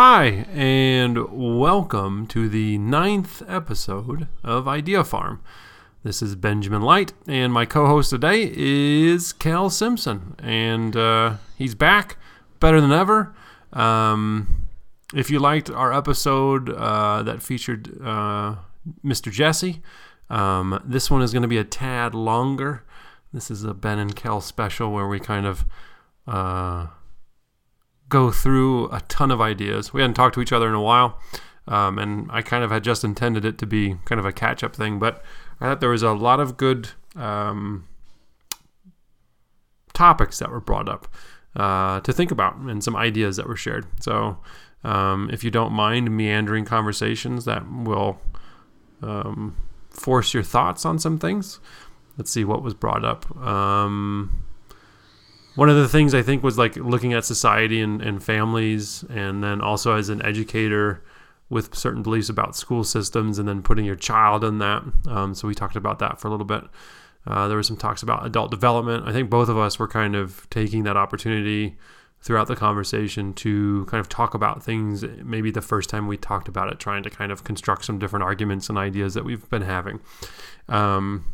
Hi, and welcome to the ninth episode of Idea Farm. This is Benjamin Light, and my co host today is Cal Simpson, and uh, he's back better than ever. Um, if you liked our episode uh, that featured uh, Mr. Jesse, um, this one is going to be a tad longer. This is a Ben and Kel special where we kind of uh, go through a ton of ideas. We hadn't talked to each other in a while, um, and I kind of had just intended it to be kind of a catch up thing, but I thought there was a lot of good um, topics that were brought up uh, to think about and some ideas that were shared. So, um, if you don't mind meandering conversations that will um, force your thoughts on some things, let's see what was brought up. Um, one of the things I think was like looking at society and, and families, and then also as an educator with certain beliefs about school systems, and then putting your child in that. Um, so we talked about that for a little bit. Uh, there were some talks about adult development. I think both of us were kind of taking that opportunity throughout the conversation to kind of talk about things maybe the first time we talked about it trying to kind of construct some different arguments and ideas that we've been having um,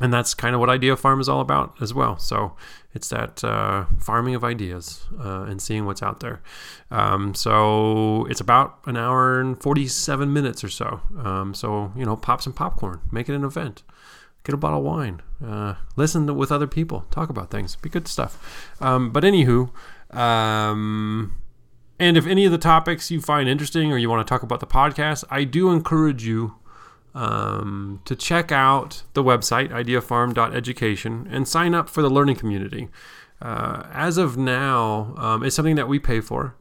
and that's kind of what idea farm is all about as well so it's that uh, farming of ideas uh, and seeing what's out there. Um, so it's about an hour and 47 minutes or so. Um, so, you know, pop some popcorn, make it an event, get a bottle of wine, uh, listen to, with other people, talk about things, be good stuff. Um, but, anywho, um, and if any of the topics you find interesting or you want to talk about the podcast, I do encourage you um, to check out the website, ideafarm.education, and sign up for the learning community. Uh, as of now, um, it's something that we pay for.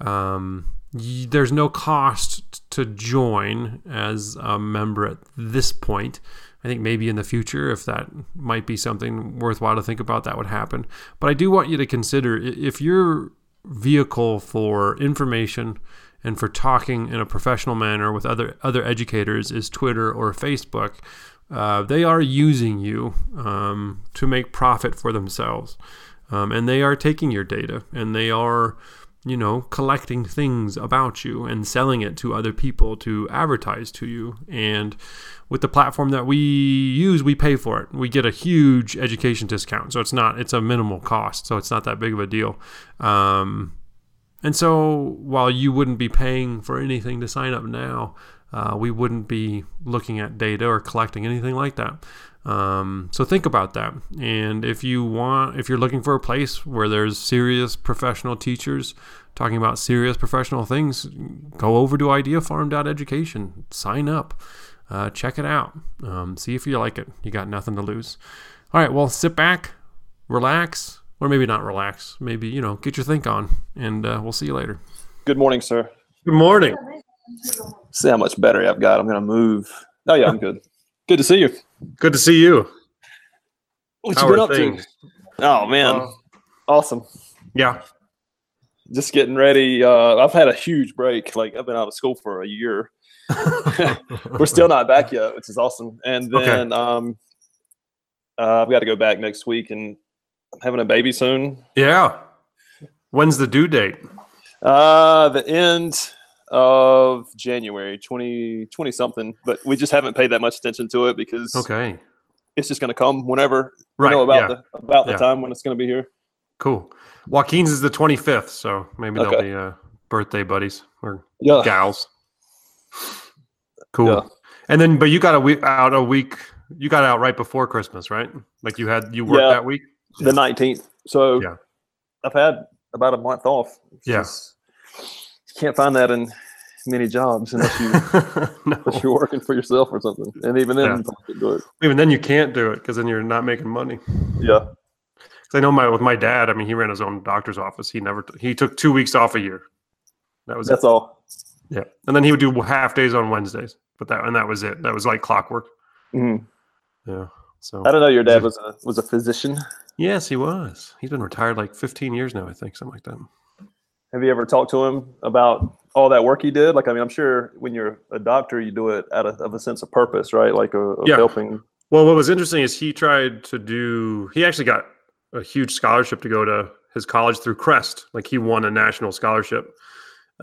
Um, y- there's no cost to join as a member at this point. I think maybe in the future, if that might be something worthwhile to think about, that would happen. But I do want you to consider if your vehicle for information and for talking in a professional manner with other other educators is Twitter or Facebook. Uh, they are using you um, to make profit for themselves, um, and they are taking your data and they are, you know, collecting things about you and selling it to other people to advertise to you. And with the platform that we use, we pay for it. We get a huge education discount, so it's not it's a minimal cost, so it's not that big of a deal. Um, and so while you wouldn't be paying for anything to sign up now, uh, we wouldn't be looking at data or collecting anything like that. Um, so think about that. And if you want, if you're looking for a place where there's serious professional teachers talking about serious professional things, go over to ideafarm.education, sign up, uh, check it out, um, see if you like it. You got nothing to lose. All right, well, sit back, relax, or maybe not relax. Maybe you know, get your think on, and uh, we'll see you later. Good morning, sir. Good morning. See how much battery I've got. I'm gonna move. Oh yeah, I'm good. Good to see you. Good to see you. What How you been up things? to? Oh man, Uh, awesome. Yeah. Just getting ready. Uh, I've had a huge break. Like I've been out of school for a year. We're still not back yet, which is awesome. And Okay. then um, uh, I've got to go back next week, and I'm having a baby soon. Yeah. When's the due date? Uh, the end of January, 20, 20 something. But we just haven't paid that much attention to it because Okay. it's just going to come whenever Right. we know about yeah. the about the Yeah. time when it's going to be here. Cool. Joaquin's is the 25th, so maybe they'll be uh, birthday buddies or Yeah. gals. Cool. Yeah. And then, but you got a week out a week. You got out right before Christmas, right? Like you had you worked that week. The 19th. So Yeah. I've had about a month off. Yes, Yeah. you can't find that in many jobs unless you no. unless you're working for yourself or something. And even then, Yeah. you can't do it. Even then, you can't do it because then you're not making money. Yeah. Because I know my with my dad. I mean, he ran his own doctor's office. He never he took two weeks off a year. That was That's it. all. Yeah, and then he would do half days on Wednesdays. But that and that was it. That was like clockwork. Mhm. Yeah. So I don't know. Your dad was a was a physician. Yes, he was. He's been retired like 15 years now. I think something like that. Have you ever talked to him about all that work he did? Like, I mean, I'm sure when you're a doctor, you do it out of, of a sense of purpose, right? Like, of Yeah. helping. Well, what was interesting is he tried to do. He actually got a huge scholarship to go to his college through Crest. Like he won a national scholarship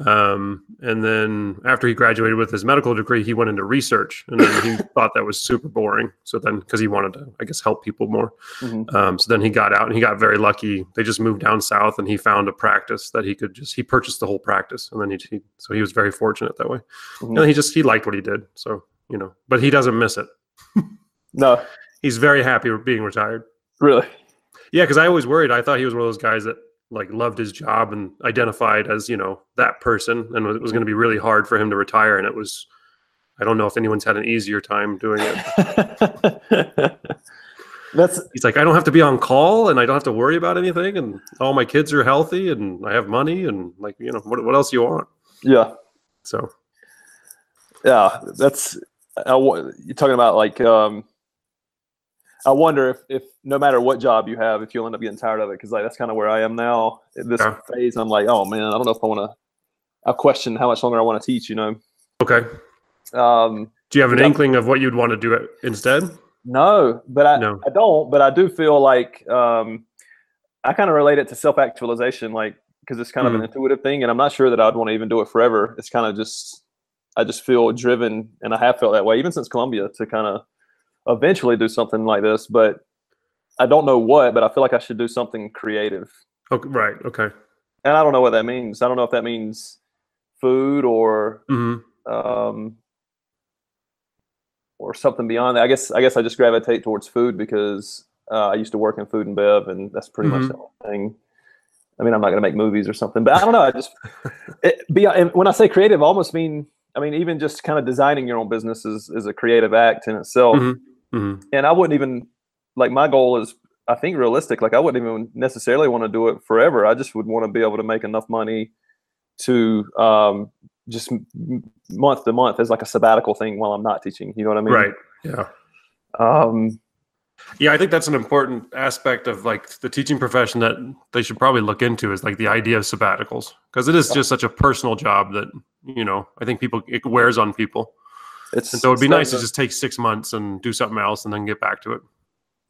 Um, and then after he graduated with his medical degree, he went into research, and then he thought that was super boring. So then, because he wanted to, I guess, help people more. Mhm. Um, so then he got out, and he got very lucky. They just moved down south, and he found a practice that he could just he purchased the whole practice, and then he, he so he was very fortunate that way. Mhm. And he just he liked what he did, so you know, but he doesn't miss it. No, He's very happy being retired. really. Yeah, because I always worried. I thought he was one of those guys that like loved his job and identified as you know that person, and it was going to be really hard for him to retire. And it was, I don't know if anyone's had an easier time doing it. That's He's like, I don't have to be on call, and I don't have to worry about anything, and all my kids are healthy, and I have money, and like you know, what what else you want? yeah, So yeah. That's wa- you're talking about like um. I wonder if, if no matter what job you have, if you'll end up getting tired of it, because like that's kind of where I am now. At this Yeah. phase, I'm like, oh man, I don't know if I want to. I question how much longer I want to teach. You know. okay, Um, do you have an inkling of what you'd want to do it instead? No, but I, No. I don't. But I do feel like um, I kind of relate it to self actualization, like because it's kind of an intuitive thing, and I'm not sure that I'd want to even do it forever. It's kind of just I just feel driven, and I have felt that way even since Columbia to kind of eventually do something like this. But I don't know what. But I feel like I should do something creative, Okay, right. Okay. and I don't know what that means. I don't know if that means food or hmm um, or something beyond that. I guess I guess I just gravitate towards food because uh, I used to work in food and bev, and that's pretty much Mhm. the whole thing. I mean, I'm not going to make movies or something, but I don't know. I just it, be and when I say creative, I almost mean I mean even just kind of designing your own business is is a creative act in itself. Mhm. Hmm And I wouldn't even like my goal is I think realistic. Like I wouldn't even necessarily want to do it forever. I just would want to be able to make enough money to um, just month to month as like a sabbatical thing while I'm not teaching. You know what I mean? Right. Yeah. Um, Yeah, I think that's an important aspect of like the teaching profession that they should probably look into is like the idea of sabbaticals because it is just such a personal job that you know I think people it wears on people, it's and so it'd be nice to just take six months and do something else and then get back to it.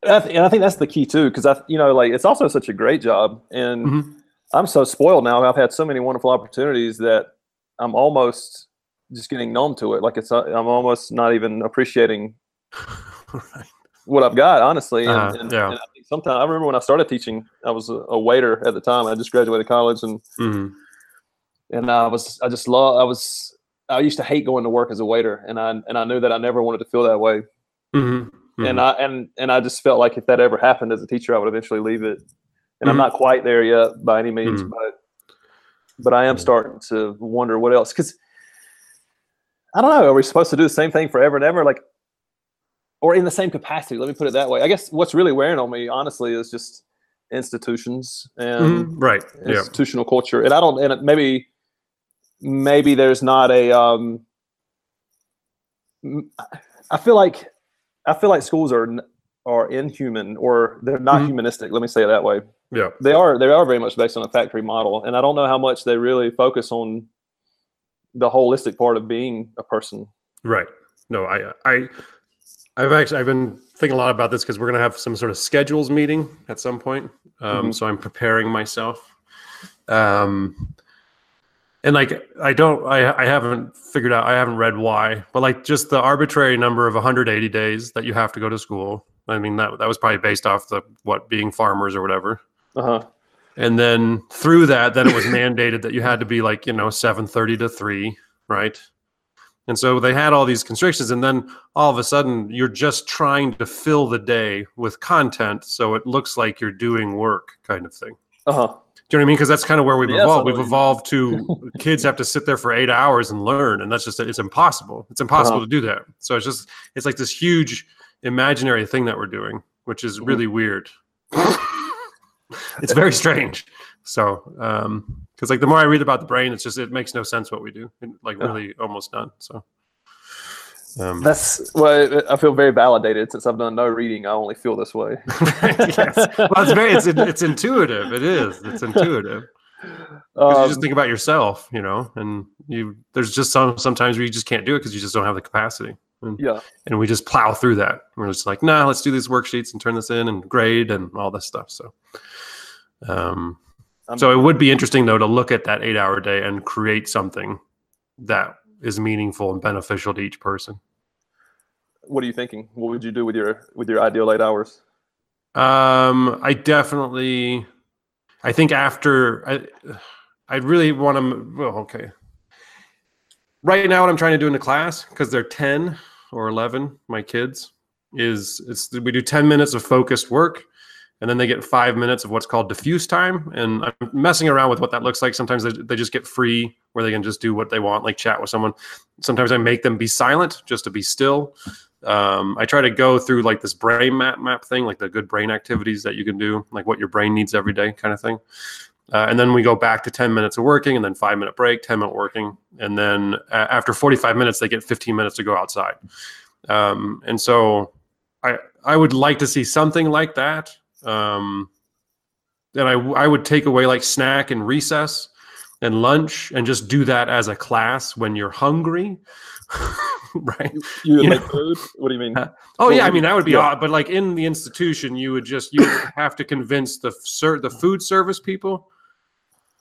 the- I th- and I think that's the key too, because I, you know, like it's also such a great job, and Mhm. I'm so spoiled now. I've had so many wonderful opportunities that I'm almost just getting numb to it. Like it's, uh, I'm almost not even appreciating right. what I've got, honestly. And, Uh-huh, and, yeah. and I sometimes I remember when I started teaching, I was a, a waiter at the time. I just graduated college, and Mhm. and I was I just love I was I used to hate going to work as a waiter, and I and I knew that I never wanted to feel that way. Mhm. And I and and I just felt like if that ever happened as a teacher, I would eventually leave it. And I'm Mhm. not quite there yet by any means, Mhm. but but I am Mhm. starting to wonder what else because I don't know. Are we supposed to do the same thing forever and ever, like, or in the same capacity? Let me put it that way. I guess what's really wearing on me, honestly, is just institutions and Mhm. right. Yeah. institutional culture. And I don't, and maybe, maybe there's not a. Um, I feel like, I feel like schools are are inhuman or they're not Mhm. humanistic. Let me say it that way. Yeah. They are. They are very much based on a factory model, and I don't know how much they really focus on the holistic part of being a person. Right. No, I, I, I've actually I've been thinking a lot about this because we're gonna have some sort of schedules meeting at some point. Um, Mhm. So I'm preparing myself. Um, and like I don't, I, I haven't figured out, I haven't read why, but like just the arbitrary number of 180 days that you have to go to school. I mean that that was probably based off the what being farmers or whatever. Uh huh. And then through that, then it was mandated that you had to be like, you know, 7:30 to 3, right? And so they had all these constrictions and then all of a sudden you're just trying to fill the day with content so it looks like you're doing work kind of thing. Uh huh. Do you know what I mean? Because that's kind of where we've Yes, evolved. We've evolved to kids have to sit there for eight hours and learn, and that's just it's impossible. It's impossible Uh-huh. to do that. So it's just it's like this huge imaginary thing that we're doing, which is Mhm. really weird. it's very strange. So, um, because like the more I read about the brain, it's just it makes no sense what we do. It, like Yeah. really almost none. So, um, That's well. I feel very validated since I've done no reading. I only feel this way. yes. Well, it's very it's it's intuitive. It is. It's intuitive. 'Cause you Um, just think about yourself, you know, and you there's just some sometimes where you just can't do it because you just don't have the capacity. And, yeah. and we just plow through that. We're just like, nah, let's do these worksheets and turn this in and grade and all this stuff. So, um, I'm- So it would be interesting though to look at that eight hour day and create something that is meaningful and beneficial to each person. What are you thinking? What would you do with your with your ideal eight hours? Um, I definitely, I think after I, I really want to. Well, okay. Right now, what I'm trying to do in the class because they're 10 or 11, my kids, is it's we do 10 minutes of focused work, and then they get five minutes of what's called diffuse time. And I'm messing around with what that looks like. Sometimes they, they just get free where they can just do what they want, like chat with someone. Sometimes I make them be silent just to be still. Um, I try to go through like this brain map map thing, like the good brain activities that you can do, like what your brain needs every day, kind of thing. Uh, and then we go back to 10 minutes of working and then five minute break, 10 minute working. And then uh, after 45 minutes, they get 15 minutes to go outside. Um, and so I, I would like to see something like that. Um, and I, I would take away like snack and recess and lunch and just do that as a class when you're hungry. right. You You? What do you mean? Huh? Oh Well, yeah, I mean that would be yeah. odd, but like in the institution, you would just you would have to convince the ser- the food service people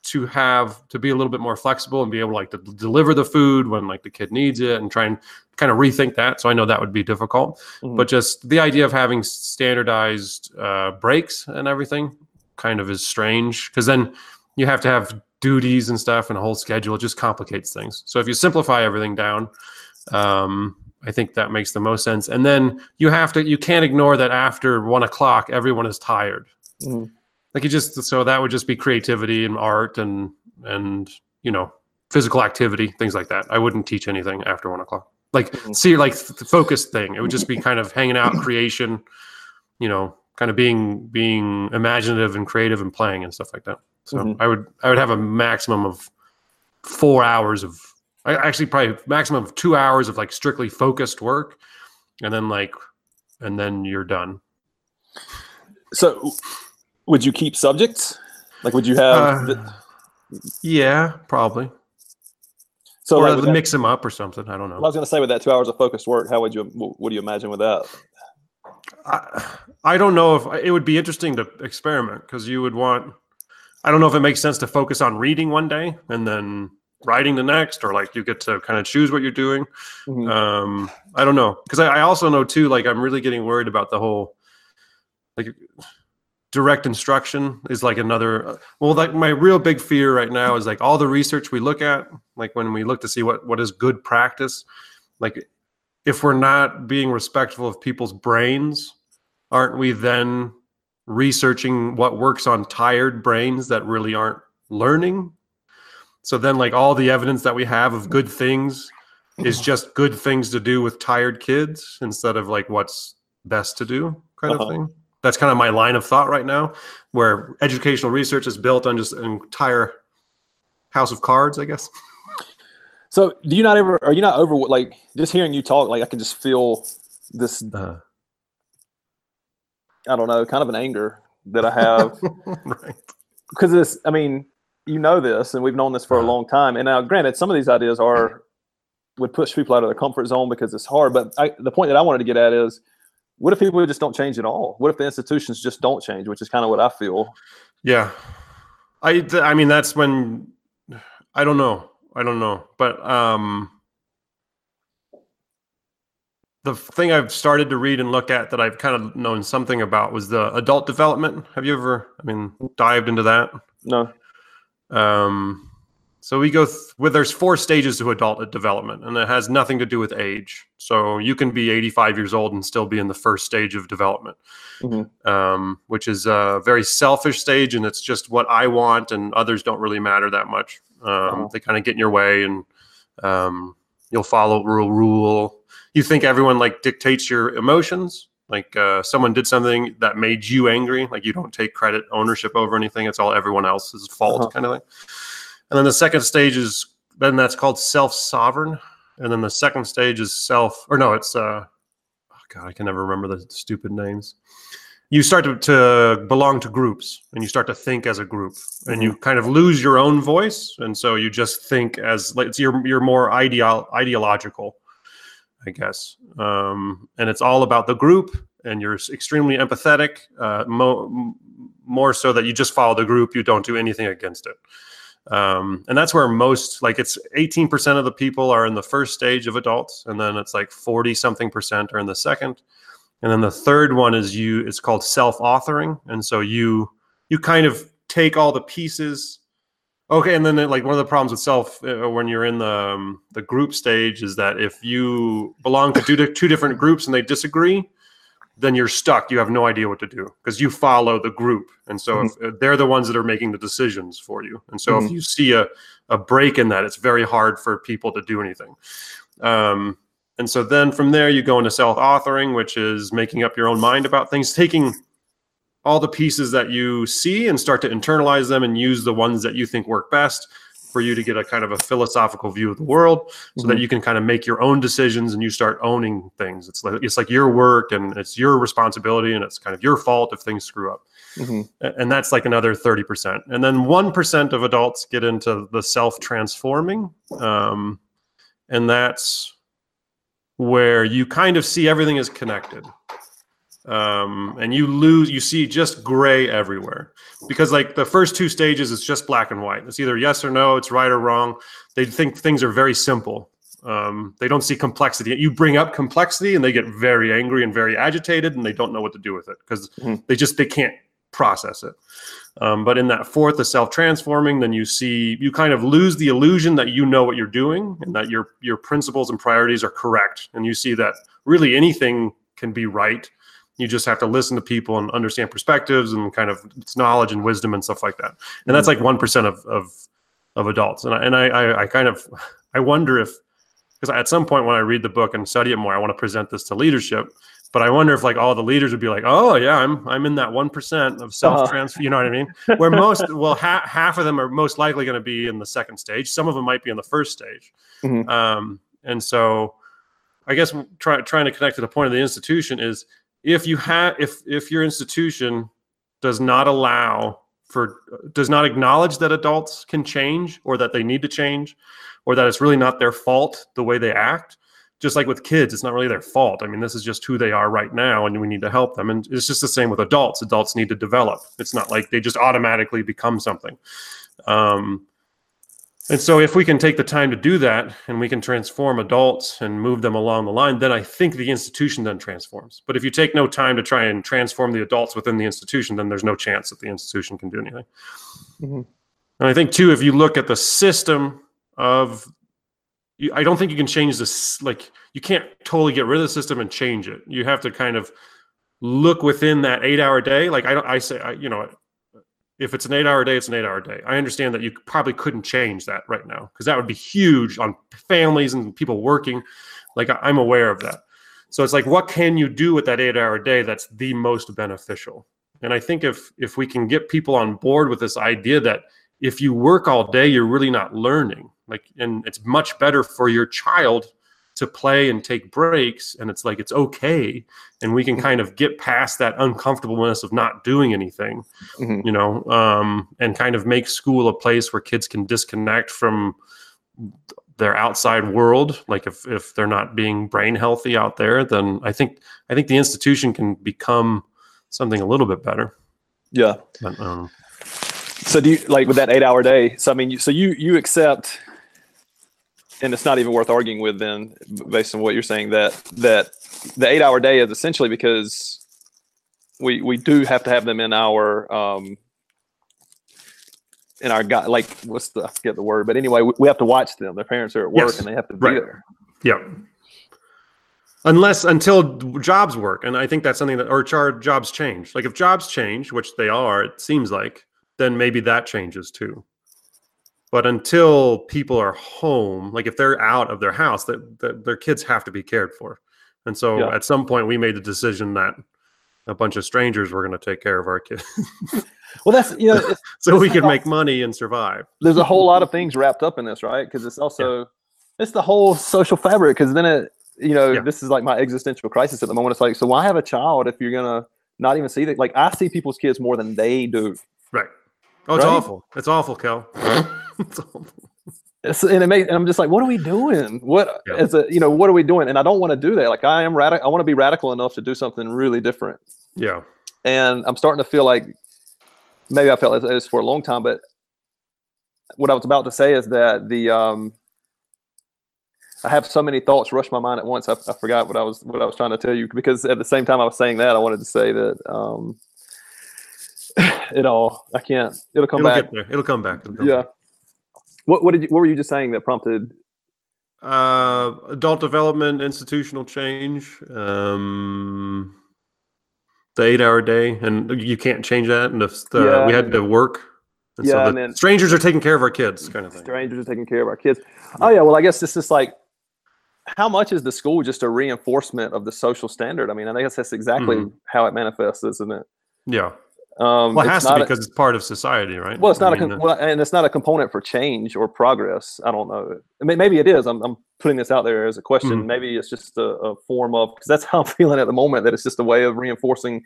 to have to be a little bit more flexible and be able like to deliver the food when like the kid needs it and try and kind of rethink that. So I know that would be difficult, Mhm. but just the idea of having standardized uh, breaks and everything kind of is strange because then you have to have duties and stuff and a whole schedule. It just complicates things. So if you simplify everything down, um, I think that makes the most sense. And then you have to you can't ignore that after one o'clock everyone is tired. Mhm. Like you just so that would just be creativity and art and and you know physical activity things like that. I wouldn't teach anything after one o'clock. Like Mhm. see like the focus thing. It would just be kind of hanging out, creation, you know, kind of being being imaginative and creative and playing and stuff like that. So Mhm. I would I would have a maximum of four hours of I actually probably maximum of two hours of like strictly focused work, and then like and then you're done. So, would you keep subjects? Like, would you have? the- Uh, yeah, probably. so, or like, that- mix them up or something. I don't know. I was going to say with that two hours of focused work, how would you? What, what do you imagine with that? I, I don't know if it would be interesting to experiment because you would want. I don't know if it makes sense to focus on reading one day and then writing the next, or like you get to kind of choose what you're doing. Mhm. Um, I don't know because I, I also know too. Like I'm really getting worried about the whole like direct instruction is like another. Well, like my real big fear right now is like all the research we look at, like when we look to see what what is good practice, like if we're not being respectful of people's brains, aren't we then researching what works on tired brains that really aren't learning? So then, like all the evidence that we have of good things is just good things to do with tired kids instead of like what's best to do, kind of Uh-huh. thing. That's kind of my line of thought right now, where educational research is built on just an entire house of cards, I guess. So, do you not ever? Are you not over? Like, just hearing you talk, like I can just feel this. Uh, I don't know, kind of an anger that I have right. because this. I mean, you know this, and we've known this for a Uh-huh. long time. And now, granted, some of these ideas are would push people out of their comfort zone because it's hard. But I, the point that I wanted to get at is, what if people just don't change at all? What if the institutions just don't change, which is kind of what I feel. Yeah. I I mean that's when I don't know. I don't know. But um the thing I've started to read and look at that I've kind of known something about was the adult development. Have you ever I mean dived into that? No. Um so we go th- with there's four stages to adult development and it has nothing to do with age. So you can be 85 years old and still be in the first stage of development Mhm. um, which is a very selfish stage, and it's just what I want, and others don't really matter that much. Um, Uh-huh. They kind of get in your way, and um, you'll follow rule rule. You think everyone like dictates your emotions. Like uh, someone did something that made you angry, like you don't take credit ownership over anything. It's all everyone else's fault, Uh-huh. kind of thing. And then the second stage is then that's called self sovereign, and then the second stage is self or no, it's uh, oh God, I can never remember the stupid names you start to, to belong to groups and you start to think as a group and you kind of lose your own voice and so you just think as like it's you're, you're more ideal ideological i guess. Um, and it's all about the group and you're extremely empathetic uh, mo- more so that you just follow the group, you don't do anything against it. Um, and that's where most like it's 18% of the people are in the first stage of adults and then it's like 40 something percent are in the second. And then the third one is you it's called self-authoring. And so you you kind of take all the pieces okay and then like one of the problems with self uh, when you're in the um, the group stage is that if you belong to two, two different groups and they disagree then you're stuck. You have no idea what to do because you follow the group. And so mm-hmm. if uh, they're the ones that are making the decisions for you. And so mm-hmm. if you see a, a break in that, it's very hard for people to do anything. Um, and so then from there, you go into self authoring, which is making up your own mind about things, taking all the pieces that you see and start to internalize them and use the ones that you think work best for you to get a kind of a philosophical view of the world so mm-hmm. that you can kind of make your own decisions and you start owning things it's like it's like your work and it's your responsibility and it's kind of your fault if things screw up mm-hmm. and that's like another 30% and then 1% of adults get into the self-transforming um, and that's where you kind of see everything is connected um, and you lose you see just gray everywhere. Because like the first two stages it's just black and white. It's either yes or no it's right or wrong. They think things are very simple. Um, they don't see complexity. You bring up complexity and they get very angry and very agitated and they don't know what to do with it because mm-hmm. they just they can't process it. Um, but in that fourth the self-transforming then you see you kind of lose the illusion that you know what you're doing and that your your principles and priorities are correct. And you see that really anything can be right you just have to listen to people and understand perspectives and kind of it's knowledge and wisdom and stuff like that. And that's like 1% of of, of adults. And I, and I, I kind of i wonder if because at some point when i read the book and study it more i want to present this to leadership but i wonder if like all the leaders would be like oh yeah i'm i'm in that 1% of self transfer uh-huh. you know what i mean? Where most well ha- half of them are most likely going to be in the second stage. Some of them might be in the first stage. Mm-hmm. um, and so i guess try, trying to connect to the point of the institution is if you have if if your institution does not allow for does not acknowledge that adults can change or that they need to change or that it's really not their fault the way they act just like with kids it's not really their fault. I mean this is just who they are right now and we need to help them. And it's just the same with adults. Adults need to develop. It's not like they just automatically become something. Um, and so, if we can take the time to do that and we can transform adults and move them along the line, then I think the institution then transforms. But if you take no time to try and transform the adults within the institution, then there's no chance that the institution can do anything. Mm-hmm. And I think, too, if you look at the system of, I don't think you can change this, like, you can't totally get rid of the system and change it. You have to kind of look within that eight hour day. Like, I don't, I say, I, you know, if it's an eight hour day, it's an eight hour day. I understand that you probably couldn't change that right now because that would be huge on families and people working. Like I'm aware of that. So it's like, what can you do with that eight hour day that's the most beneficial? And I think if if we can get people on board with this idea that if you work all day, you're really not learning. Like, and it's much better for your child to play and take breaks and it's like it's okay. And we can kind of get past that uncomfortableness of not doing anything mm-hmm. you know um, and kind of make school a place where kids can disconnect from their outside world. Like if if they're not being brain healthy out there then i think i think the institution can become something a little bit better. Yeah. But, um, so do you like with that eight hour day so i mean so you you accept and it's not even worth arguing with then based on what you're saying that that the eight hour day is essentially because we we do have to have them in our um in our guy like what's the I forget the word but anyway we, we have to watch them. Their parents are at work yes. and they have to be right. there. Yeah unless until jobs work and i think that's something that or jobs change. Like if jobs change which they are it seems like then maybe that changes too but until people are home like if they're out of their house that, their kids have to be cared for. And so yeah. at some point we made the decision that a bunch of strangers were going to take care of our kids. Well that's you know so we could make money and survive. There's a whole lot of things wrapped up in this right? Because it's also yeah. it's the whole social fabric because then it you know yeah. this is like my existential crisis at the moment. It's like so why have a child if you're gonna not even see that like i see people's kids more than they do. Right. Oh it's right? awful. It's awful kel it's, and it makes, and I'm just like, what are we doing? What yeah. is it? You know, what are we doing? And I don't want to do that. Like I am radical. I want to be radical enough to do something really different. Yeah. And I'm starting to feel like maybe I felt this for a long time, but what I was about to say is that the um, I have so many thoughts rush my mind at once. I, I, forgot what I was what I was trying to tell you because at the same time I was saying that I wanted to say that um, it all I can't. It'll come It'll back. It'll come back. It'll come Yeah. back. What what did you, what were you just saying that prompted? Uh, adult development, institutional change, um, the eight-hour day, and you can't change that. And if the, Yeah. we had to work, and Yeah, so and then- strangers are taking care of our kids, kind of thing. Strangers are taking care of our kids. Oh yeah. Well, I guess this is like. How much is the school just a reinforcement of the social standard? I mean, I guess that's exactly Mhm. how it manifests, isn't it? Yeah, Um, well, it has to be because it's part of society, right? Well, it's not I a mean, con- uh, well, and it's not a component for change or progress. I don't know. I mean, maybe it is. I'm, I'm putting this out there as a question. Mhm. Maybe it's just a, a form of because that's how I'm feeling at the moment. That it's just a way of reinforcing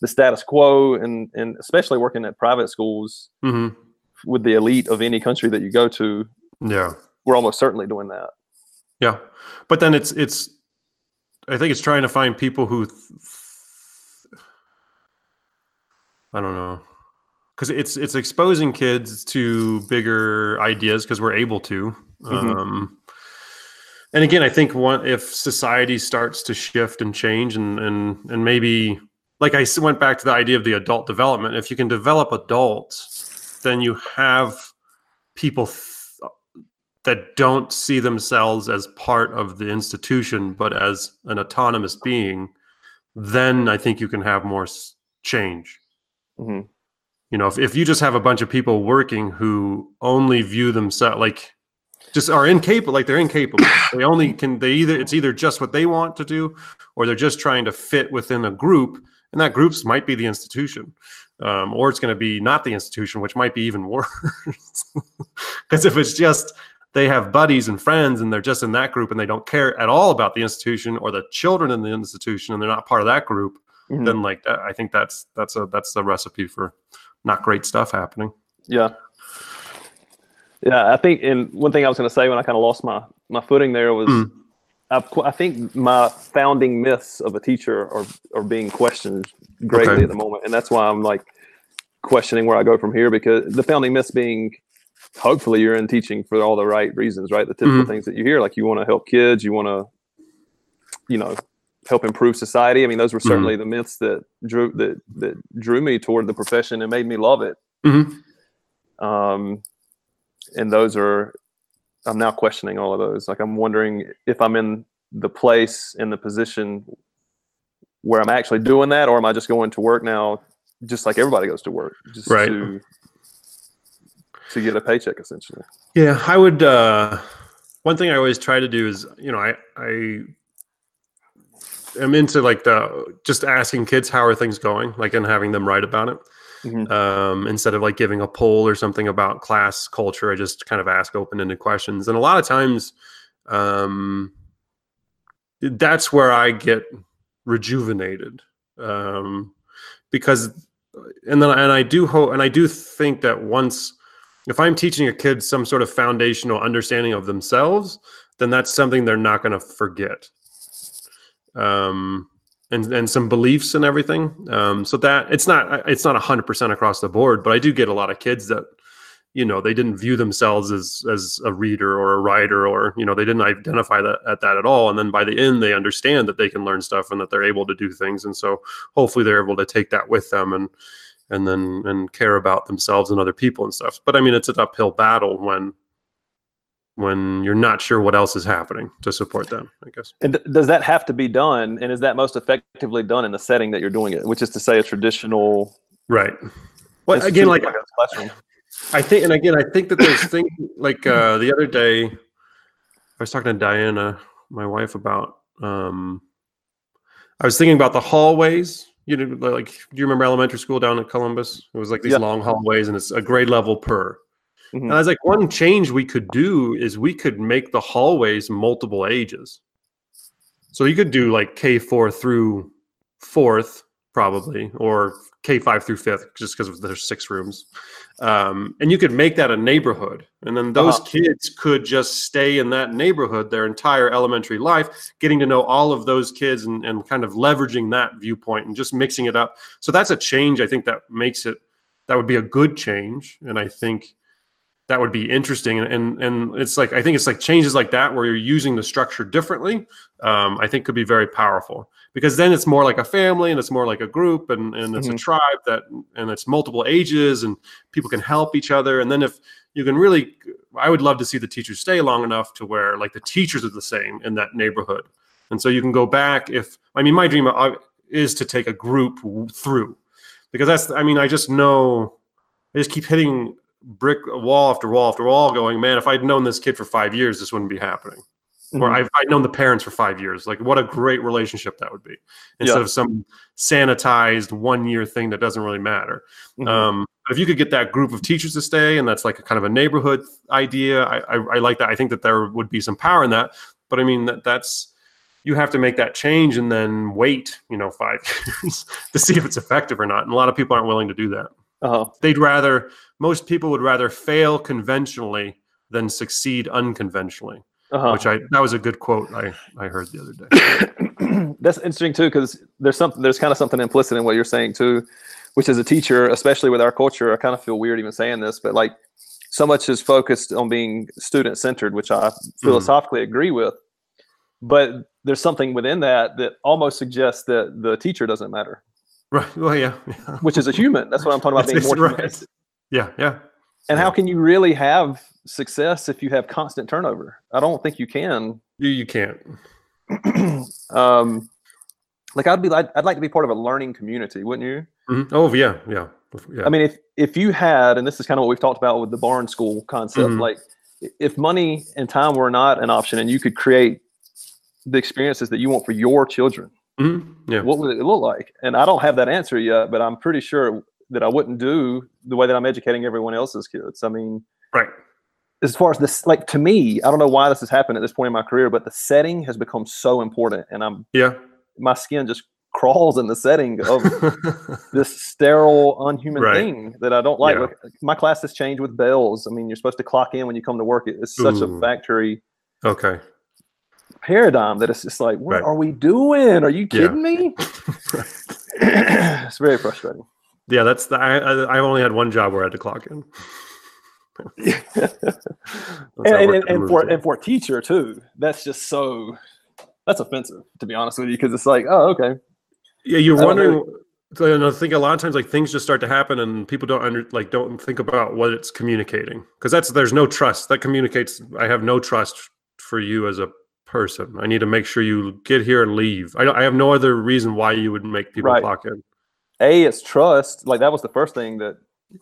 the status quo, and and especially working at private schools mhm. with the elite of any country that you go to. Yeah. We're almost certainly doing that. Yeah, but then it's it's. I think it's trying to find people who. Th- I don't know, because it's it's exposing kids to bigger ideas because we're able to. Mhm. Um, and again, I think one if society starts to shift and change, and and and maybe like I went back to the idea of the adult development. If you can develop adults, then you have people th- that don't see themselves as part of the institution, but as an autonomous being, then I think you can have more s- change. Hmm You know, if, if you just have a bunch of people working who only view themselves like just are incapable, like they're incapable. they only can, they either, it's either just what they want to do or they're just trying to fit within a group. And that groups might be the institution. Um, or it's going to be not the institution, which might be even worse. Because if it's just they have buddies and friends and they're just in that group and they don't care at all about the institution or the children in the institution and they're not part of that group, Mhm. then like I think that's that's a that's the recipe for not great stuff happening. Yeah. Yeah, I think, and one thing I was going to say when I kind of lost my my footing there was, Mm. I've, I think my founding myths of a teacher are are being questioned greatly Okay. at the moment, and that's why I'm like questioning where I go from here because the founding myths being, hopefully, you're in teaching for all the right reasons, right? The typical Mhm. things that you hear, like you want to help kids, you want to, you know, help improve society. I mean, those were certainly the myths that drew that that drew me toward the profession and made me love it Mhm. um, and those are i'm now questioning all of those like i'm wondering if i'm in the place in the position where i'm actually doing that or am i just going to work now just like everybody goes to work just Right. to to get a paycheck essentially Yeah, I would. uh One thing I always try to do is, you know, I I am into like the just asking kids how are things going, like and having them write about it. Mhm. Um, instead of like giving a poll or something about class culture, I just kind of ask open-ended questions, and a lot of times, um, that's where I get rejuvenated, um, because, and then and I do hope, and I do think that once if I'm teaching a kid some sort of foundational understanding of themselves, then that's something they're not going to forget. Um, and, and some beliefs and everything. Um, so that it's not, it's not a hundred percent across the board, but I do get a lot of kids that, you know, they didn't view themselves as, as a reader or a writer, or, you know, they didn't identify that at that at all. And then by the end, they understand that they can learn stuff and that they're able to do things. And so hopefully they're able to take that with them and, and then and care about themselves and other people and stuff. But I mean, it's an uphill battle when when you're not sure what else is happening to support them. I guess. and th- does that have to be done and is that most effectively done in the setting that you're doing it which is to say a traditional Right. Well, again, like a classroom I think, and again, I think that there's things like uh, the other day, I was talking to Diana, my wife, about. Um, I was thinking about the hallways. You know, like, do you remember elementary school down in Columbus? It was like these Yeah. long hallways, and it's a grade level per. Mhm. And I was like, one change we could do is we could make the hallways multiple ages. So you could do like K four through fourth, probably, or K five through fifth, just because there's six rooms. Um, and you could make that a neighborhood, and then those Uh-huh. kids could just stay in that neighborhood their entire elementary life, getting to know all of those kids and, and kind of leveraging that viewpoint and just mixing it up. So that's a change I think that makes it that would be a good change, and I think that would be interesting. And and, and it's like I think it's like changes like that where you're using the structure differently. Um, I think could be very powerful because then it's more like a family and it's more like a group and, and it's Mhm. a tribe that and it's multiple ages and people can help each other and then if you can really i would love to see the teachers stay long enough to where like the teachers are the same in that neighborhood and so you can go back if i mean my dream uh, is to take a group through because that's i mean i just know i just keep hitting brick wall after wall after wall going man if i'd known this kid for five years this wouldn't be happening or Mhm. I've, I've known the parents for five years. Like, what a great relationship that would be instead Yeah. of some sanitized one year thing that doesn't really matter. Mhm. Um, if you could get that group of teachers to stay, and that's like a kind of a neighborhood idea, I, I, I like that. I think that there would be some power in that. But I mean, that that's you have to make that change and then wait, you know, five years to see if it's effective or not. And a lot of people aren't willing to do that. Uh-huh. They'd rather most people would rather fail conventionally than succeed unconventionally Uh-huh. which I that was a good quote I I heard the other day. that's interesting too because there's something there's kind of something implicit in what you're saying too which as a teacher especially with our culture i kind of feel weird even saying this but like so much is focused on being student centered which i philosophically agree with but there's something within that that almost suggests that the teacher doesn't matter Right. Well, yeah. Yeah. which is a human that's what i'm talking about being more right. humanistic. Yeah. Yeah. and how can you really have success if you have constant turnover i don't think you can You you can't. um like i'd be like i'd like to be part of a learning community wouldn't you Mhm. Oh yeah. Yeah. Yeah. I mean, if if you had, and this is kind of what we've talked about with the barn school concept, Mhm. like if money and time were not an option, and you could create the experiences that you want for your children, Mhm. Yeah. what would it look like? And I don't have that answer yet, but I'm pretty sure that I wouldn't do the way that I'm educating everyone else's kids. I mean, Right. as far as this, like to me, I don't know why this has happened at this point in my career, but the setting has become so important, and I'm Yeah. my skin just crawls in the setting of this sterile, unhuman Right. thing that I don't like. Yeah. Like, my class has changed with bells. I mean, you're supposed to clock in when you come to work. It's such a factory okay. Paradigm that it's just like, what Right. are we doing? Are you Yeah. kidding me? it's very frustrating. Yeah. That's the. I I I've only had one job where I had to clock in. And, and, and, for and for a teacher too, that's just so that's offensive to be honest with you because it's like, oh, okay, Yeah, you're I wondering. So, and I think a lot of times, like things just start to happen, and people don't under like don't think about what it's communicating because that's there's no trust that communicates. I have no trust for you as a person. I need to make sure you get here and leave. I I have no other reason why you would make people Right. clock in. a it's trust. Like that was the first thing that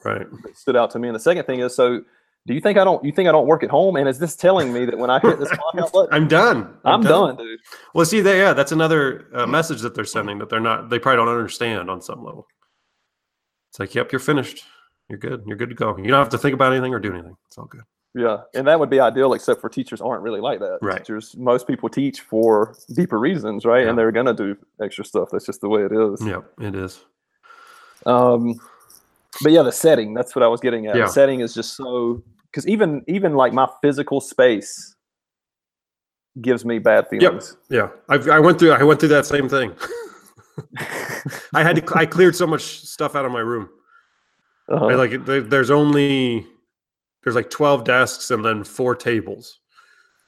Right. that stood out to me. And the second thing is, so do you think I don't? You think I don't work at home? And is this telling me that when I hit this clock out button, I'm done. I'm done, dude? Well, see, they, yeah, that's another uh, message that they're sending that they're not. They probably don't understand on some level. It's like, yep, you're finished. You're good. You're good to go. You don't have to think about anything or do anything. It's all good. Yeah, and that would be ideal, except for teachers aren't really like that. Right. Teachers, most people teach for deeper reasons, right? Yeah. And they're gonna do extra stuff. That's just the way it is. Yep, it is. Um, but yeah, the setting. That's what I was getting at. Yeah. The setting is just so because even even like my physical space gives me bad feelings. Yeah, I've, I went through. I went through that same thing. I had to. I cleared so much stuff out of my room. Uh-huh. I like there, there's only there's like 12 desks and then four tables.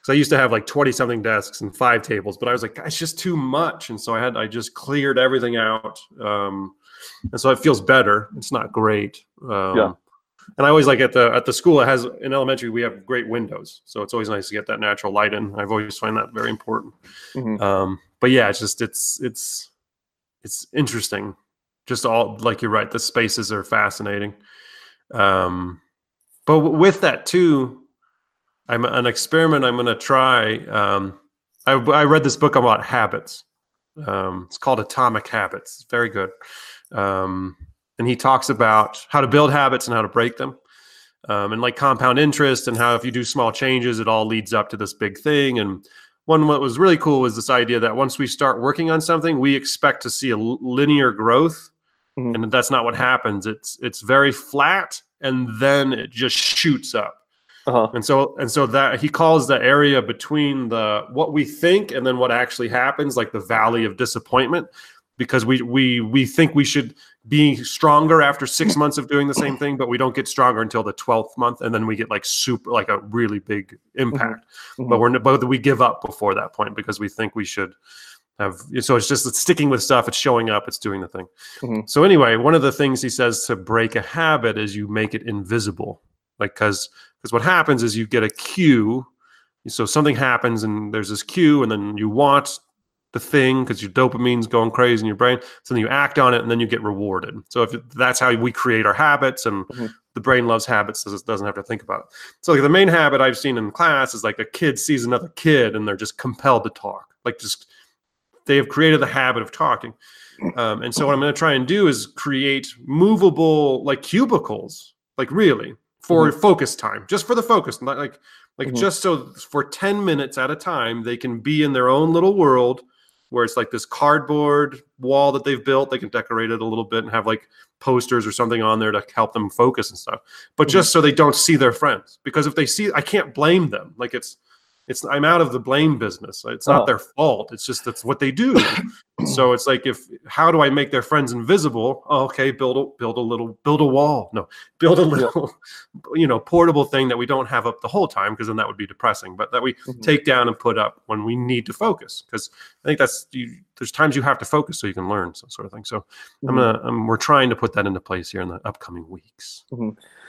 So I used to have like 20 something desks and five tables, but I was like, it's just too much. And so I had I just cleared everything out. Um, and so it feels better. It's not great. Um, Yeah. And I always like at the at the school it has in elementary we have great windows, so it's always nice to get that natural light in. I've always find that very important. Mhm. Um, but yeah, it's just it's it's it's interesting. Just all like you're right, the spaces are fascinating. Um, but with that too, I'm an experiment I'm going to try. Um, I, I read this book about habits. Um, it's called Atomic Habits. It's very good. Um, and he talks about how to build habits and how to break them. Um, and like compound interest and how if you do small changes, it all leads up to this big thing. And one what was really cool was this idea that once we start working on something, we expect to see a linear growth, Mhm. and that's not what happens. It's it's very flat, and then it just shoots up. Uh-huh. And so and so that he calls the area between the what we think and then what actually happens, like the valley of disappointment. because we we we think we should be stronger after six months of doing the same thing, but we don't get stronger until the twelfth month, and then we get like super like a really big impact. Mhm. But we're but we give up before that point because we think we should have. So it's just it's sticking with stuff. It's showing up. It's doing the thing. Mhm. So anyway, one of the things he says to break a habit is you make it invisible, like because because what happens is you get a cue. So something happens and there's this cue, and then you want the thing because your dopamine's going crazy in your brain. So then you act on it, and then you get rewarded. So if it- that's how we create our habits, and Mhm. the brain loves habits, so it doesn't have to think about it. So like the main habit I've seen in class is like a kid sees another kid, and they're just compelled to talk. Like just they have created the habit of talking. Um, and so what I'm going to try and do is create movable like cubicles, like really for focus time, just for the focus, not like like Mhm. just so for 10 minutes at a time they can be in their own little world where it's like this cardboard wall that they've built. They can decorate it a little bit and have like posters or something on there to help them focus and stuff. But Mhm. just so they don't see their friends, because if they see, I can't blame them. Like it's, it's I'm out of the blame business. It's not Oh. their fault. It's just that's what they do. so it's like if how do I make their friends invisible? Oh, okay, build a build a little build a wall. No, build a little, you know, portable thing that we don't have up the whole time because then that would be depressing. But that we Mhm. take down and put up when we need to focus because I think that's you, there's times you have to focus so you can learn so sort of thing. So I'm Mhm. gonna um, we're trying to put that into place here in the upcoming weeks.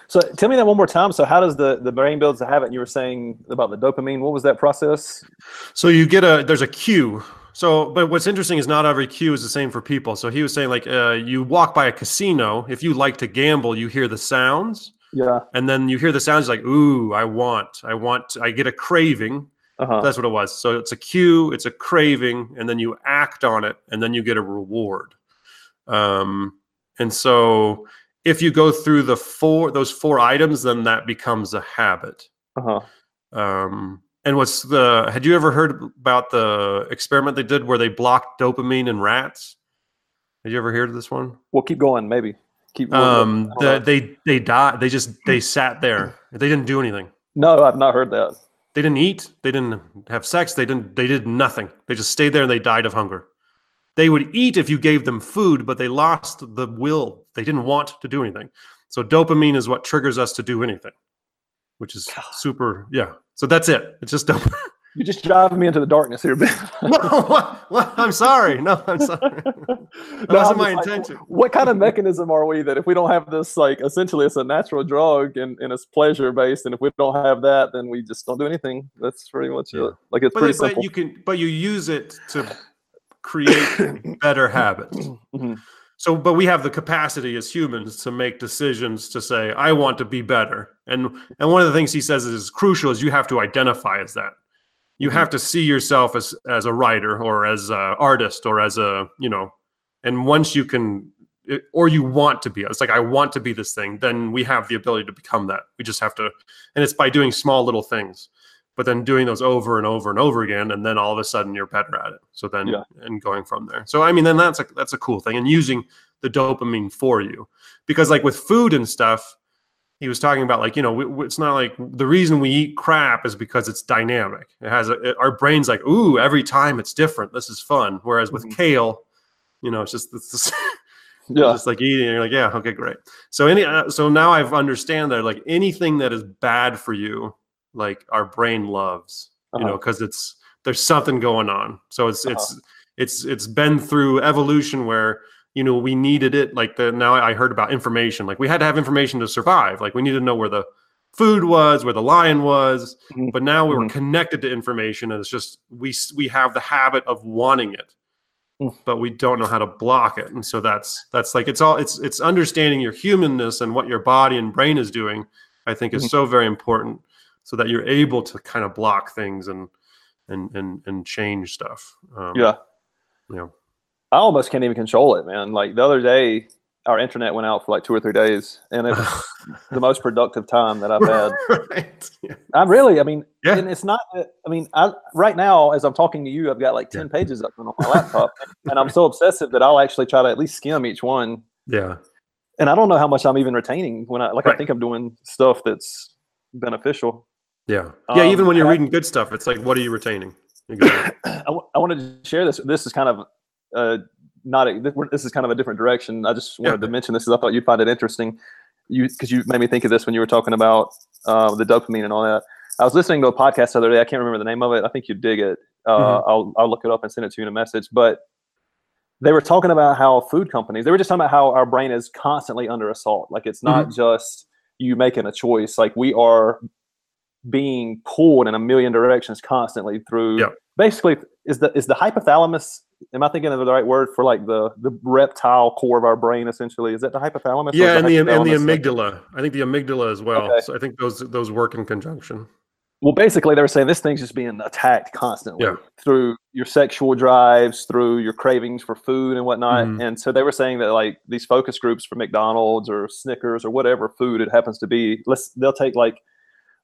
So tell me that one more time. So how does the the brain builds a habit? You were saying about the dopamine. What was that process? So you get a there's a cue. So, but what's interesting is not every cue is the same for people. So he was saying like uh, you walk by a casino. If you like to gamble, you hear the sounds, Yeah. and then you hear the sounds like ooh, I want, I want, I get a craving. Uh huh. That's what it was. So it's a cue, it's a craving, and then you act on it, and then you get a reward. Um, and so if you go through the four those four items, then that becomes a habit. Uh huh. Um, and what's the? Had you ever heard about the experiment they did where they blocked dopamine in rats? Did you ever hear of this one? Well, keep going. Maybe keep. Going. Um, I don't know. the, they they died. They just they sat there. They didn't do anything. no, I've not heard that. They didn't eat. They didn't have sex. They didn't. They did nothing. They just stayed there and they died of hunger. They would eat if you gave them food, but they lost the will. They didn't want to do anything. So dopamine is what triggers us to do anything, which is God. super. Yeah. So that's it. It's just dopamine. You're just driving me into the darkness here, Ben. no? I'm sorry. No, I'm sorry. That No, wasn't my like, intention. what kind of mechanism are we that if we don't have this, like essentially it's a natural drug and, and it's pleasure based, and if we don't have that, then we just don't do anything. That's pretty much Yeah. it. Like it's But, pretty but simple. you can, but you use it to create better habits. Mhm. So, but we have the capacity as humans to make decisions to say, "I want to be better." And and one of the things he says is crucial is you have to identify as that. You Mhm. have to see yourself as as a writer or as a artist or as a you know. And once you can, or you want to be, it's like I want to be this thing. Then we have the ability to become that. We just have to, and it's by doing small little things. But then doing those over and over and over again, and then all of a sudden you're better at it. So then, Yeah. and going from there. So I mean, then that's a that's a cool thing, and using the dopamine for you because like with food and stuff he was talking about like you know we, we- it's not like the reason we eat crap is because it's dynamic it has a, it- our brains like ooh every time it's different this is fun whereas with Mhm. kale you know it's just it's just, yeah. just like eating you're like yeah okay great so any uh, so now i've understand that like anything that is bad for you like our brain loves you know Uh-huh. because it's there's something going on so it's Uh-huh. it's it's it's been through evolution where you know we needed it like the now i heard about information like we had to have information to survive like we needed to know where the food was where the lion was Mhm. but now we were Mhm. connected to information and it's just we we have the habit of wanting it Mm. but we don't know how to block it and so that's that's like it's all it's it's understanding your humanness and what your body and brain is doing i think is Mhm. so very important so that you're able to kind of block things and and and and change stuff um, Yeah. know I almost can't even control it, man. Like the other day, our internet went out for like two or three days, and it was the most productive time that I've had. right yeah. I'm really, I mean, Yeah. and it's not. I mean, I right now as I'm talking to you, I've got like ten pages up on my laptop, and I'm so obsessive that I'll actually try to at least skim each one. yeah And I don't know how much I'm even retaining when I like. I think I'm doing stuff that's beneficial. yeah yeah Um, even when you're I- reading good stuff it's like what are you retaining exactly. I, w- I wanted to share this. This is kind of uh, not a, this is kind of a different direction. I just wanted Yeah. to mention this because I thought you'd find it interesting. You because you made me think of this when you were talking about uh, the dopamine and all that. I was listening to a podcast the other day. I can't remember the name of it. I think you'd dig it. Uh, Mhm. I'll I'll look it up and send it to you in a message. But they were talking about how food companies. They were just talking about how our brain is constantly under assault. Like it's not just you making a choice. Like we are being pulled in a million directions constantly through. Yeah. Basically, is the is the hypothalamus? Am I thinking of the right word for like the the reptile core of our brain? Essentially, is that the hypothalamus? Yeah, and the and the amygdala. I think the amygdala as well. Okay. So I think those those work in conjunction. Well, basically, they were saying this thing's just being attacked constantly Yeah. through your sexual drives, through your cravings for food and whatnot. Mhm. And so they were saying that like these focus groups for McDonald's or Snickers or whatever food it happens to be, let's they'll take like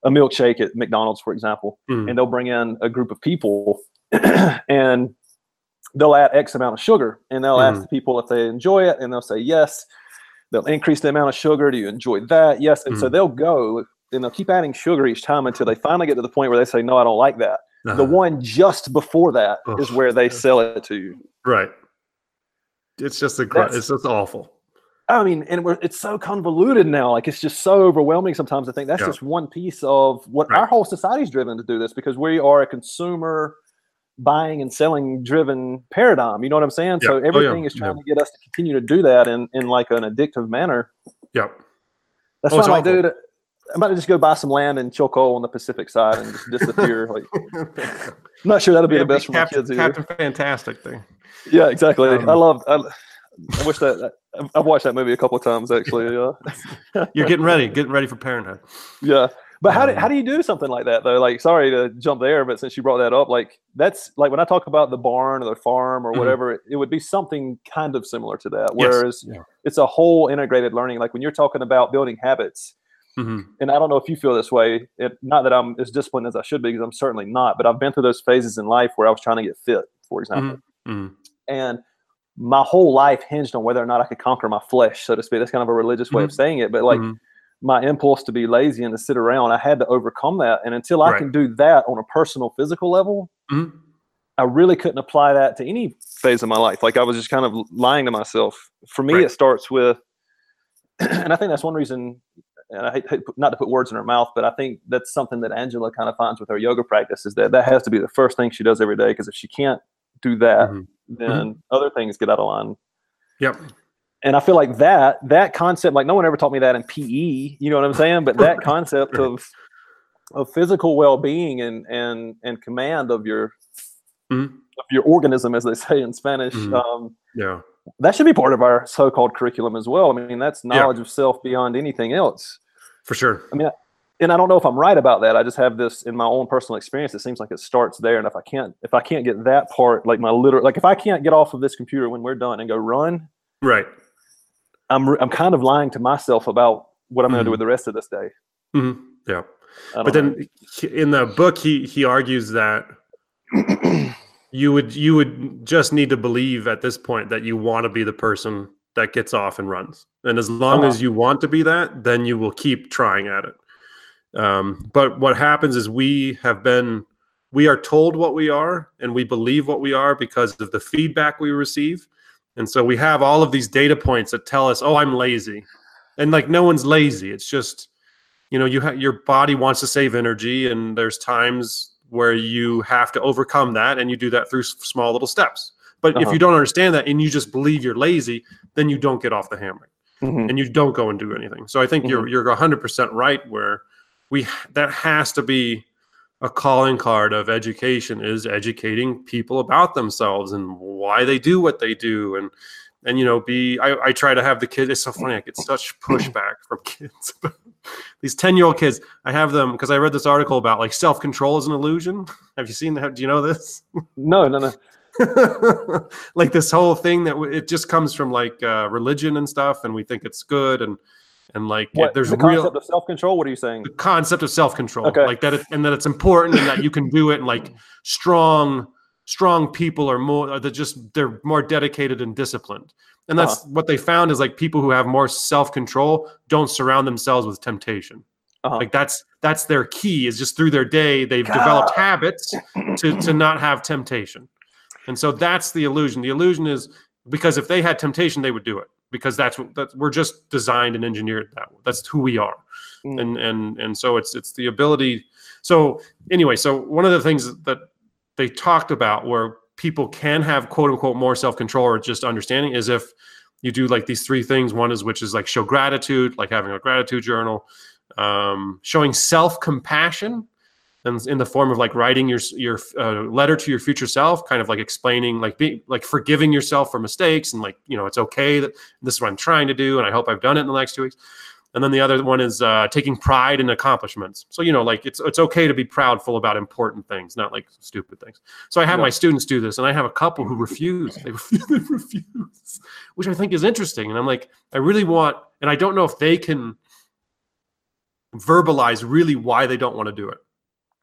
a milkshake at McDonald's, for example, Mhm. and they'll bring in a group of people and they'll add X amount of sugar and they'll ask Mhm. the people if they enjoy it and they'll say yes. They'll increase the amount of sugar. Do you enjoy that? Yes. And so Mhm. they'll go and they'll keep adding sugar each time until they finally get to the point where they say, no, I don't like that. The Uh-huh. one just before that is where they sell it to you. Right. It's just a That's- it's just awful. I mean, and we're, it's so convoluted now. Like it's just so overwhelming sometimes. I think that's Yeah. just one piece of what Right. our whole society's driven to do this because we are a consumer buying and selling driven paradigm. You know what I'm saying? So Yeah. Oh, yeah. everything is trying to get us to continue to do that in, in like an addictive manner. Yep. That's Oh, why I'm like, awful. dude, I'm about to just go buy some land in Chilco on the Pacific side and just disappear. like, I'm not sure that'll be the best for my kids either. Captain Fantastic thing. Yeah, exactly. Um, I love. I, I wish that I've- I've watched that movie a couple of times actually. Yeah, You're getting ready, getting ready for parenthood. yeah. But how do Um, how do you do something like that though? Like, sorry to jump there, but since you brought that up, like that's like when I talk about the barn or the farm or Mhm. whatever, it, it would be something kind of similar to that. Yes. Whereas Yeah. it's a whole integrated learning. Like when you're talking about building habits, hmm and I don't know if you feel this way. It, not that I'm as disciplined as I should be, because I'm certainly not. But I've been through those phases in life where I was trying to get fit, for example, hmm and my whole life hinged on whether or not I could conquer my flesh, so to speak. That's kind of a religious way of saying it, but like. My impulse to be lazy and to sit around, I had to overcome that. And until I Right. can do that on a personal, physical level, Mhm. I really couldn't apply that to any phase of my life. Like I was just kind of lying to myself. For me, Right. it starts with, and I think that's one reason. And I hate, hate not to put words in her mouth, but I think that's something that Angela kind of finds with her yoga practice is that that has to be the first thing she does every day. Because if she can't do that, Mhm. then other things get out of line. Yep. And I feel like that that concept, like no one ever taught me that in PE. You know what I'm saying? But that concept of of physical well being and and and command of your Mhm. of your organism, as they say in Spanish, Mhm. um, Yeah. that should be part of our so-called curriculum as well. I mean, that's Yeah. knowledge of self beyond anything else. For sure. I mean, And I don't know if I'm right about that. I just have this in my own personal experience. It seems like it starts there. And if I can't, if I can't get that part, like my literal, like if I can't get off of this computer when we're done and go run, Right. I'm I'm kind of lying to myself about what I'm going to do with the rest of this day. hmm Yeah. But know. then in the book, he he argues that you would you would just need to believe at this point that you want to be the person that gets off and runs, and as long Uh-huh. as you want to be that, then you will keep trying at it. Um, but what happens is we have been we are told what we are and we believe what we are because of the feedback we receive and so we have all of these data points that tell us oh i'm lazy and like no one's lazy it's just you know you ha- your body wants to save energy and there's times where you have to overcome that and you do that through s- small little steps but if Uh-huh. you don't understand that and you just believe you're lazy then you don't get off the hammer Mhm. and you don't go and do anything. So I think you're you're 100% right where we that has to be a calling card of education is educating people about themselves and why they do what they do. And and you know be I, I try to have the kids it's so funny I get such pushback from kids these 10 year old kids. I have them because I read this article about like self-control is an illusion. Have you seen that? Do you know this? No, no, no. like this whole thing that w- it just comes from like uh, religion and stuff, and we think it's good and and like What, there's the real concept of self control? What are you saying? the concept of self control, Okay. like that, it, and that it's important and that you can do it, and like strong strong people are more are just they're more dedicated and disciplined. And that's Uh-huh. what they found is like people who have more self control don't surround themselves with temptation. Uh-huh. Like that's that's their key is just through their day they've developed habits to to not have temptation. And so that's the illusion. The illusion is because if they had temptation, they would do it because that's what that's, we're just designed and engineered that. way. That's who we are, Mm. and and and so it's it's the ability. So anyway, so one of the things that they talked about where people can have quote unquote more self control or just understanding is if you do like these three things. One is which is like show gratitude, like having a gratitude journal, um, showing self compassion and in the form of like writing your your uh, letter to your future self kind of like explaining like being like forgiving yourself for mistakes and like you know it's okay that this is what i'm trying to do and i hope i've done it in the next two weeks. And then the other one is uh, taking pride in accomplishments. So you know like it's it's okay to be proudful about important things not like stupid things. So i have Yeah. my students do this and i have a couple who refuse. They refuse, they refuse which i think is interesting. And i'm like i really want and i don't know if they can verbalize really why they don't want to do it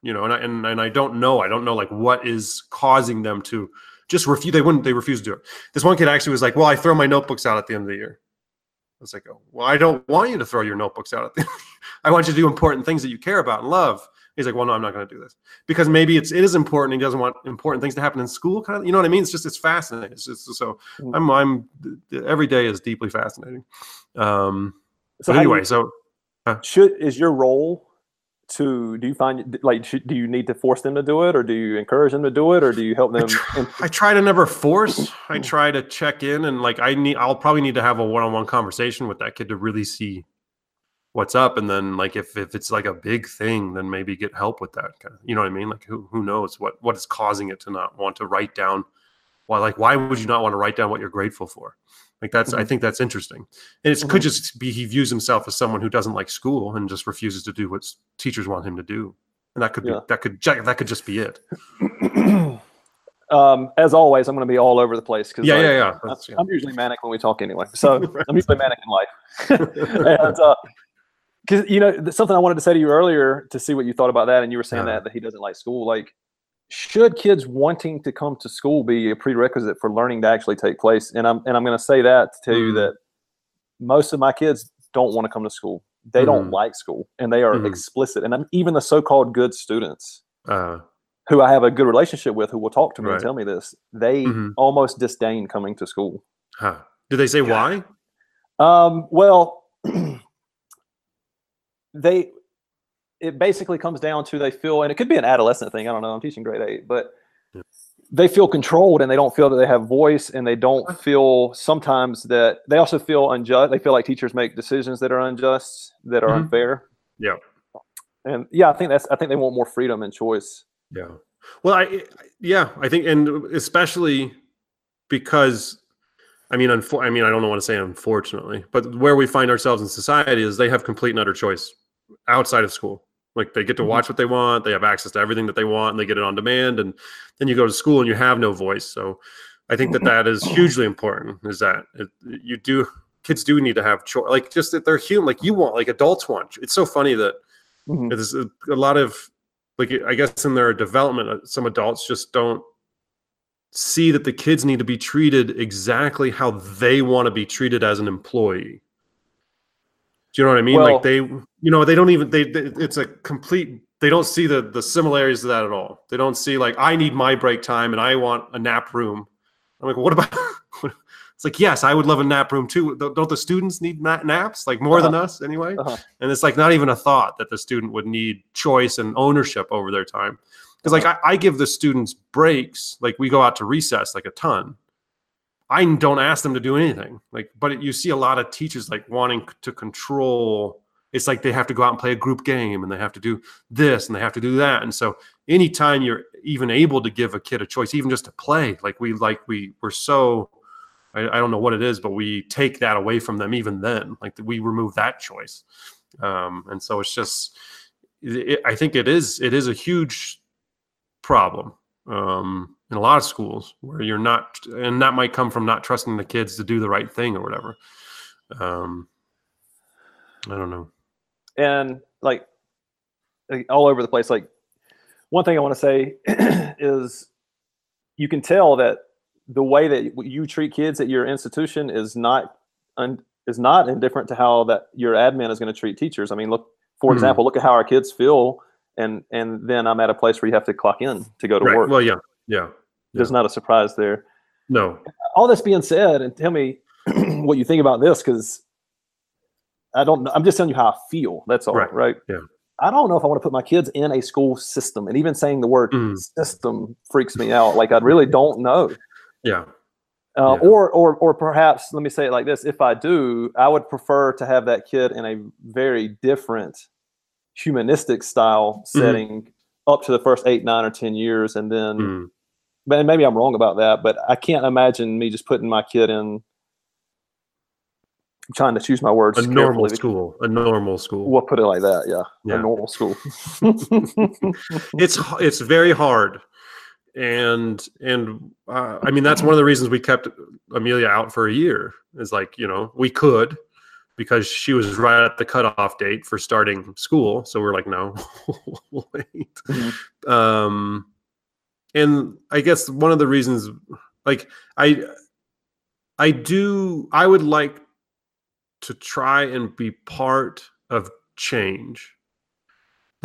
you know and I, and, and I don't know i don't know like what is causing them to just refuse they wouldn't they refuse to do it. This one kid actually was like well i throw my notebooks out at the end of the year. I was like oh, well i don't want you to throw your notebooks out at the i want you to do important things that you care about and love. He's like well no i'm not going to do this. Because maybe it's it is important he doesn't want important things to happen in school kind of you know what i mean? It's just it's fascinating. It's just so Mm. i'm i'm every day is deeply fascinating. Um So do you- anyway so should is your role to do you find like do you need to force them to do it or do you encourage them to do it or do you help I them try, in- I try to never force. I try to check in and like I need. I'll probably need to have a one-on-one conversation with that kid to really see what's up, and then like if if it's like a big thing, then maybe get help with that. Kind of, you know what I mean? Like who who knows what what is causing it to not want to write down? Why like why would you not want to write down what you're grateful for? Like that's I Mhm. think that's interesting, and it could Mhm. just be he views himself as someone who doesn't like school and just refuses to do what teachers want him to do, and that could be Yeah. that could that could just be it. um, as always, I'm going to be all over the place because Yeah, yeah, yeah. I'm, yeah. I'm usually manic when we talk anyway. So I'm usually manic in life. and because you know something I wanted to say to you earlier to see what you thought about that, and you were saying Uh-huh. that that he doesn't like school. Like, should kids wanting to come to school be a prerequisite for learning to actually take place? And I'm and I'm going to say that to tell you Mhm. that most of my kids don't want to come to school. They don't Mhm. like school, and they are Mhm. explicit. And I'm, even the so-called good students Uh, who I have a good relationship with, who will talk to me and tell me this, they Mhm. almost disdain coming to school. huh. Did they say why? Um, well, they it basically comes down to they feel, and it could be an adolescent thing. I don't know. I'm teaching grade eight, but Yeah. they feel controlled and they don't feel that they have voice, and they don't feel sometimes that they also feel unjust. They feel like teachers make decisions that are unjust, that are Mhm. unfair. Yeah. And yeah, I think that's. I think they want more freedom and choice. Yeah. Well, I I- yeah, I think, and especially because, I mean, unfor- I mean, I don't want to say unfortunately, but where we find ourselves in society is they have complete and utter choice outside of school. Like they get to Mhm. watch what they want, they have access to everything that they want, and they get it on demand. And then you go to school and you have no voice. So I think that that is hugely important. Is that it, you do kids do need to have choice, like just that they're human, like you want, like adults want. It's so funny that Mhm. there's a, a lot of like i guess in their development uh, some adults just don't see that the kids need to be treated exactly how they want to be treated as an employee do you know what i mean? Well- like they you know they don't even they, they it's a complete they don't see the the similarities to that at all. They don't see like i need my break time and i want a nap room. I'm like what about it's like yes i would love a nap room too. Don't the students need na- naps? Like more than us anyway? Uh-huh. and it's like not even a thought that the student would need choice and ownership over their time. Because like I, I give the students breaks. Like we go out to recess like a ton i don't ask them to do anything like but you see a lot of teachers like wanting to control it's like they have to go out and play a group game and they have to do this and they have to do that and so anytime you're even able to give a kid a choice even just to play like we like we we're so I, I don't know what it is, but we take that away from them even then. Like we remove that choice, um, and so it's just. It, I think it is. It is a huge problem um, in a lot of schools where you're not, and that might come from not trusting the kids to do the right thing or whatever. Um, I don't know. and like like, all over the place. Like one thing I want to say is you can tell that the way that you treat kids at your institution is not un, is not indifferent to how that your admin is going to treat teachers. I mean, look for Mhm. example, look at how our kids feel, and and then I'm at a place where you have to clock in to go to Right. work. Well, yeah, yeah. There's not a surprise there. No. All this being said, and tell me what you think about this, because I don't. know. I'm just telling you how I feel. That's all, Right. right? Yeah. I don't know if I want to put my kids in a school system, and even saying the word Mm. system freaks me out. Like I really don't know. Yeah. Uh, Yeah. Or, or, or perhaps let me say it like this: If I do, I would prefer to have that kid in a very different humanistic style Mm-hmm. setting up to the first eight, nine, or ten years, and then. Mm. But maybe I'm wrong about that, but I can't imagine me just putting my kid in. I'm trying to choose my words A normal school. A normal school. We'll put it like that. Yeah, Yeah. a normal school. it's it's very hard and and uh, i mean that's one of the reasons we kept amelia out for a year is like you know we could because she was right at the cutoff date for starting school. So we're like no wait. Mhm. um and i guess one of the reasons like i i do i would like to try and be part of change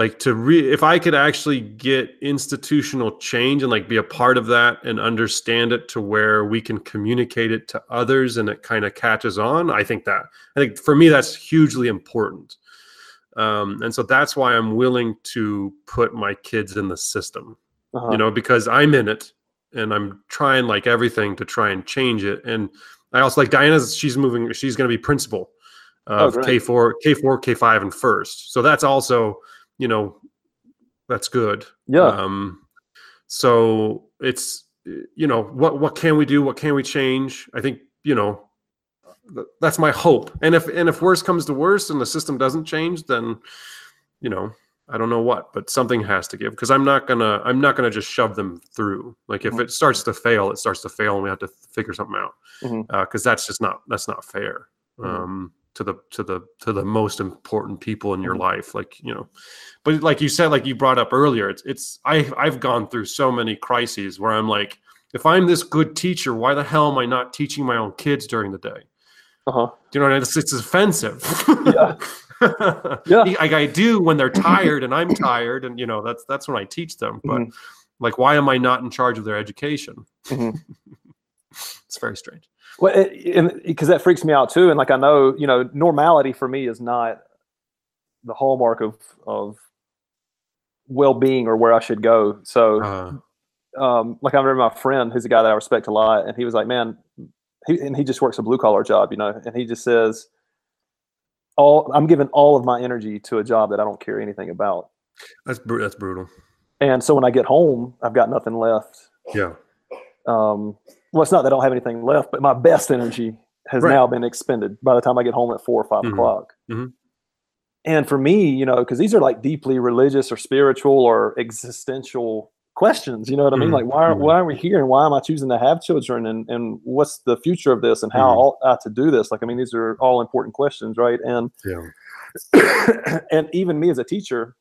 like to re if i could actually get institutional change and like be a part of that and understand it to where we can communicate it to others and it kind of catches on i think that i think for me that's hugely important um, and so that's why i'm willing to put my kids in the system Uh-huh. you know because i'm in it and i'm trying like everything to try and change it and i also like diana's she's moving she's going to be principal Oh, of great. k4 k4 k5 and first so that's also you know that's good. Yeah. um so it's you know what what can we do? What can we change? I think you know that's my hope. And if and if worse comes to worse and the system doesn't change then you know i don't know what but something has to give. Because i'm not gonna i'm not gonna just shove them through. Like if Mhm. it starts to fail it starts to fail and we have to figure something out. Because that's just not that's not fair. Mhm. um to the to the to the most important people in your Mhm. life like you know but like you said like you brought up earlier it's it's i i've gone through so many crises where i'm like if i'm this good teacher why the hell am i not teaching my own kids during the day Uh-huh. do you know what I mean? It's, it's offensive. Yeah. Yeah. Like I do when they're tired and I'm tired, and you know that's that's when I teach them. But Mhm. like, why am I not in charge of their education? Mhm. it's very strange. Well, because that freaks me out too. And like I know, you know, normality for me is not the hallmark of of well being or where I should go. So, Uh, um, like I remember my friend, who's a guy that I respect a lot, and he was like, "Man," he, and he just works a blue collar job, you know, and he just says, "All I'm giving all of my energy to a job that I don't care anything about." that's bru- that's brutal. And so when I get home, I've got nothing left. Yeah. Um, well, it's not that I don't have anything left, but my best energy has Right. now been expended by the time I get home at four or 5 Mhm. o'clock. Mhm. And for me, you know, because these are like deeply religious or spiritual or existential questions. You know what I mean? Mhm. Like, why are, Mhm. why are we here, and why am I choosing to have children, and and what's the future of this, and how Mhm. ought I to do this? Like, I mean, these are all important questions, right? And Yeah. and even me as a teacher,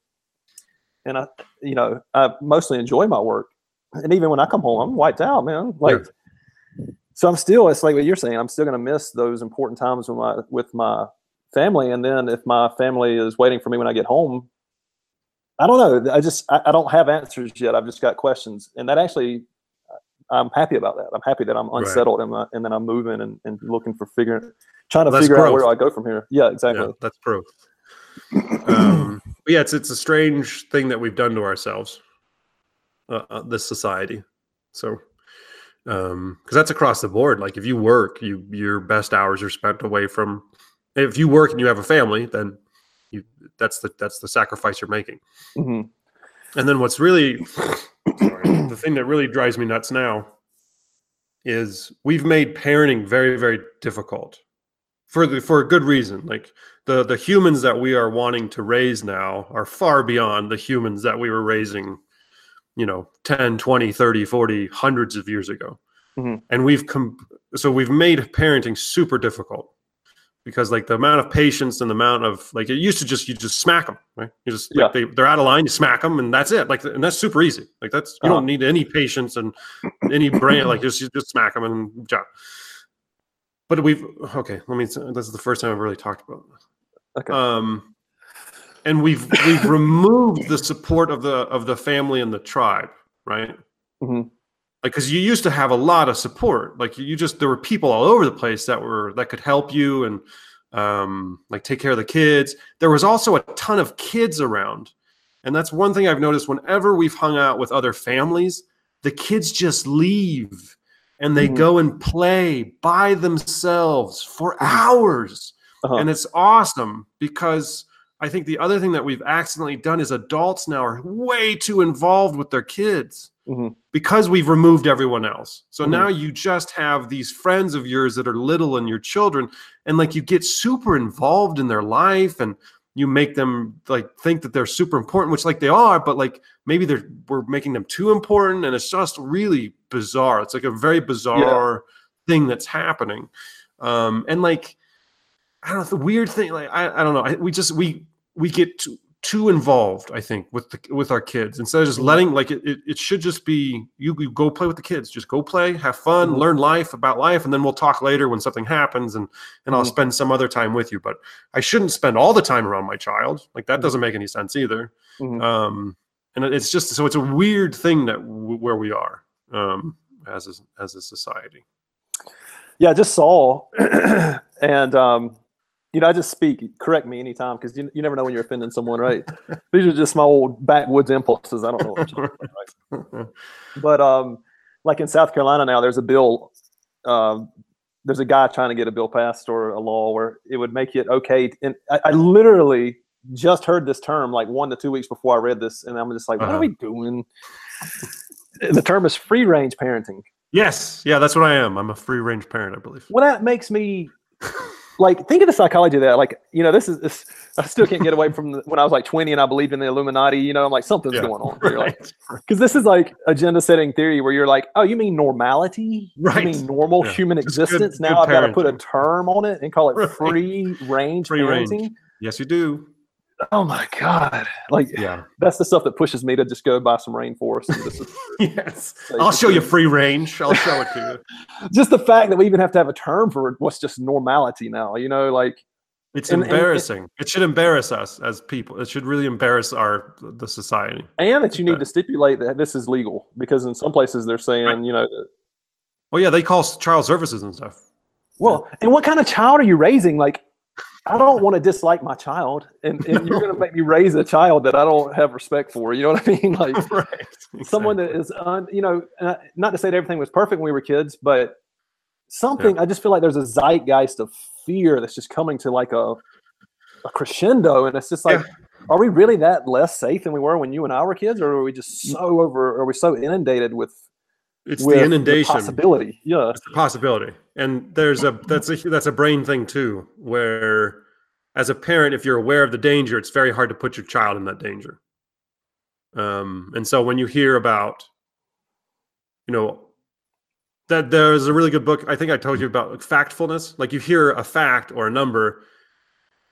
and I, you know, I mostly enjoy my work. And even when I come home, I'm wiped out, man. Like, so I'm still. It's like what you're saying. I'm still going to miss those important times with my with my family. And then if my family is waiting for me when I get home, I don't know. I just I, I don't have answers yet. I've just got questions, and that actually. I'm happy about that. I'm happy that I'm Right. unsettled and, I, and then I'm moving and, and looking for figuring, trying to That's figure out where. I go from here. Yeah, exactly. Yeah, that's growth. um, yeah, it's it's a strange thing that we've done to ourselves, uh, uh, this society. So, because that's across the board. Like if you work, you your best hours are spent away from. If you work and you have a family, then you that's the that's the sacrifice you're making. hmm And then what's really sorry, the thing that really drives me nuts now is we've made parenting very very difficult for the for a good reason. Like the the humans that we are wanting to raise now are far beyond the humans that we were raising you know 10 20 30 40 hundreds of years ago. Mhm. and we've come so we've made parenting super difficult because like the amount of patience and the amount of like it used to just you just smack them right? You just like, they, they're out of line you smack them and that's it. Like and that's super easy. Like that's you Uh-huh. don't need any patience and any brain like just you just smack them and job. But we've okay let me this is the first time i've really talked about this. Okay. um and we've we've removed the support of the of the family and the tribe right Mhm. like because you used to have a lot of support like you just there were people all over the place that were that could help you and um, like take care of the kids there was also a ton of kids around and that's one thing i've noticed whenever we've hung out with other families the kids just leave and they mm-hmm. go and play by themselves for hours uh-huh. and it's awesome because i think the other thing that we've accidentally done is adults now are way too involved with their kids mm-hmm. because we've removed everyone else. So mm-hmm. now you just have these friends of yours that are little and your children, and like you get super involved in their life and you make them like think that they're super important, which like they are, but like maybe they're we're making them too important, and it's just really bizarre. It's like a very bizarre yeah. thing that's happening, um, and like I don't know the weird thing. Like I, I don't know. I, we just we we get too, too involved i think with the with our kids instead of just letting like it, it, it should just be you, you go play with the kids just go play have fun mm-hmm. learn life about life and then we'll talk later when something happens and and i'll mm-hmm. spend some other time with you but i shouldn't spend all the time around my child like that mm-hmm. doesn't make any sense either mm-hmm. um and it's just so it's a weird thing that w- where we are um as a, as a society yeah i just saw and um you know, I just speak. Correct me anytime because you, you never know when you're offending someone, right? These are just my old backwoods impulses. I don't know. What right? But um, like in South Carolina now, there's a bill. Um, there's a guy trying to get a bill passed or a law where it would make it okay. And I, I literally just heard this term like one to two weeks before I read this, and I'm just like, what uh-huh. are we doing? the term is free range parenting. Yes, yeah, that's what I am. I'm a free range parent, I believe. Well, that makes me like think of the psychology of that. Like, you know, this is this, I still can't get away from the, when I was like 20 and I believed in the Illuminati. You know, I'm like something's yeah, going on. Right. Like, because this is like agenda setting theory where you're like, oh, you mean normality? Right. You mean normal yeah. human existence? Good, now good I've got to put a term on it and call it right. free range free parenting. Range. Yes, you do. Oh my god! Like, yeah, that's the stuff that pushes me to just go buy some rainforest. yes, I'll show you free range. I'll show it to you. just the fact that we even have to have a term for what's just normality now. You know, like it's and, embarrassing. And, it should embarrass us as people. It should really embarrass our the society. And that you need to stipulate that this is legal because in some places they're saying, right. you know, well, yeah, they call child services and stuff. Well, and what kind of child are you raising? Like, I don't want to dislike my child, and, and you're going to make me raise a child that I don't have respect for. You know what I mean? Like right. exactly. someone that is, un, you know, not to say that everything was perfect when we were kids, but something. Yeah. I just feel like there's a zeitgeist of fear that's just coming to like a a crescendo, and it's just like, yeah. are we really that less safe than we were when you and I were kids, or are we just so over? Are we so inundated with it's the inundation the possibility yeah it's the possibility and there's a that's a that's a brain thing too where as a parent if you're aware of the danger it's very hard to put your child in that danger. Um, and so when you hear about you know that there's a really good book i think i told you about like factfulness. Like you hear a fact or a number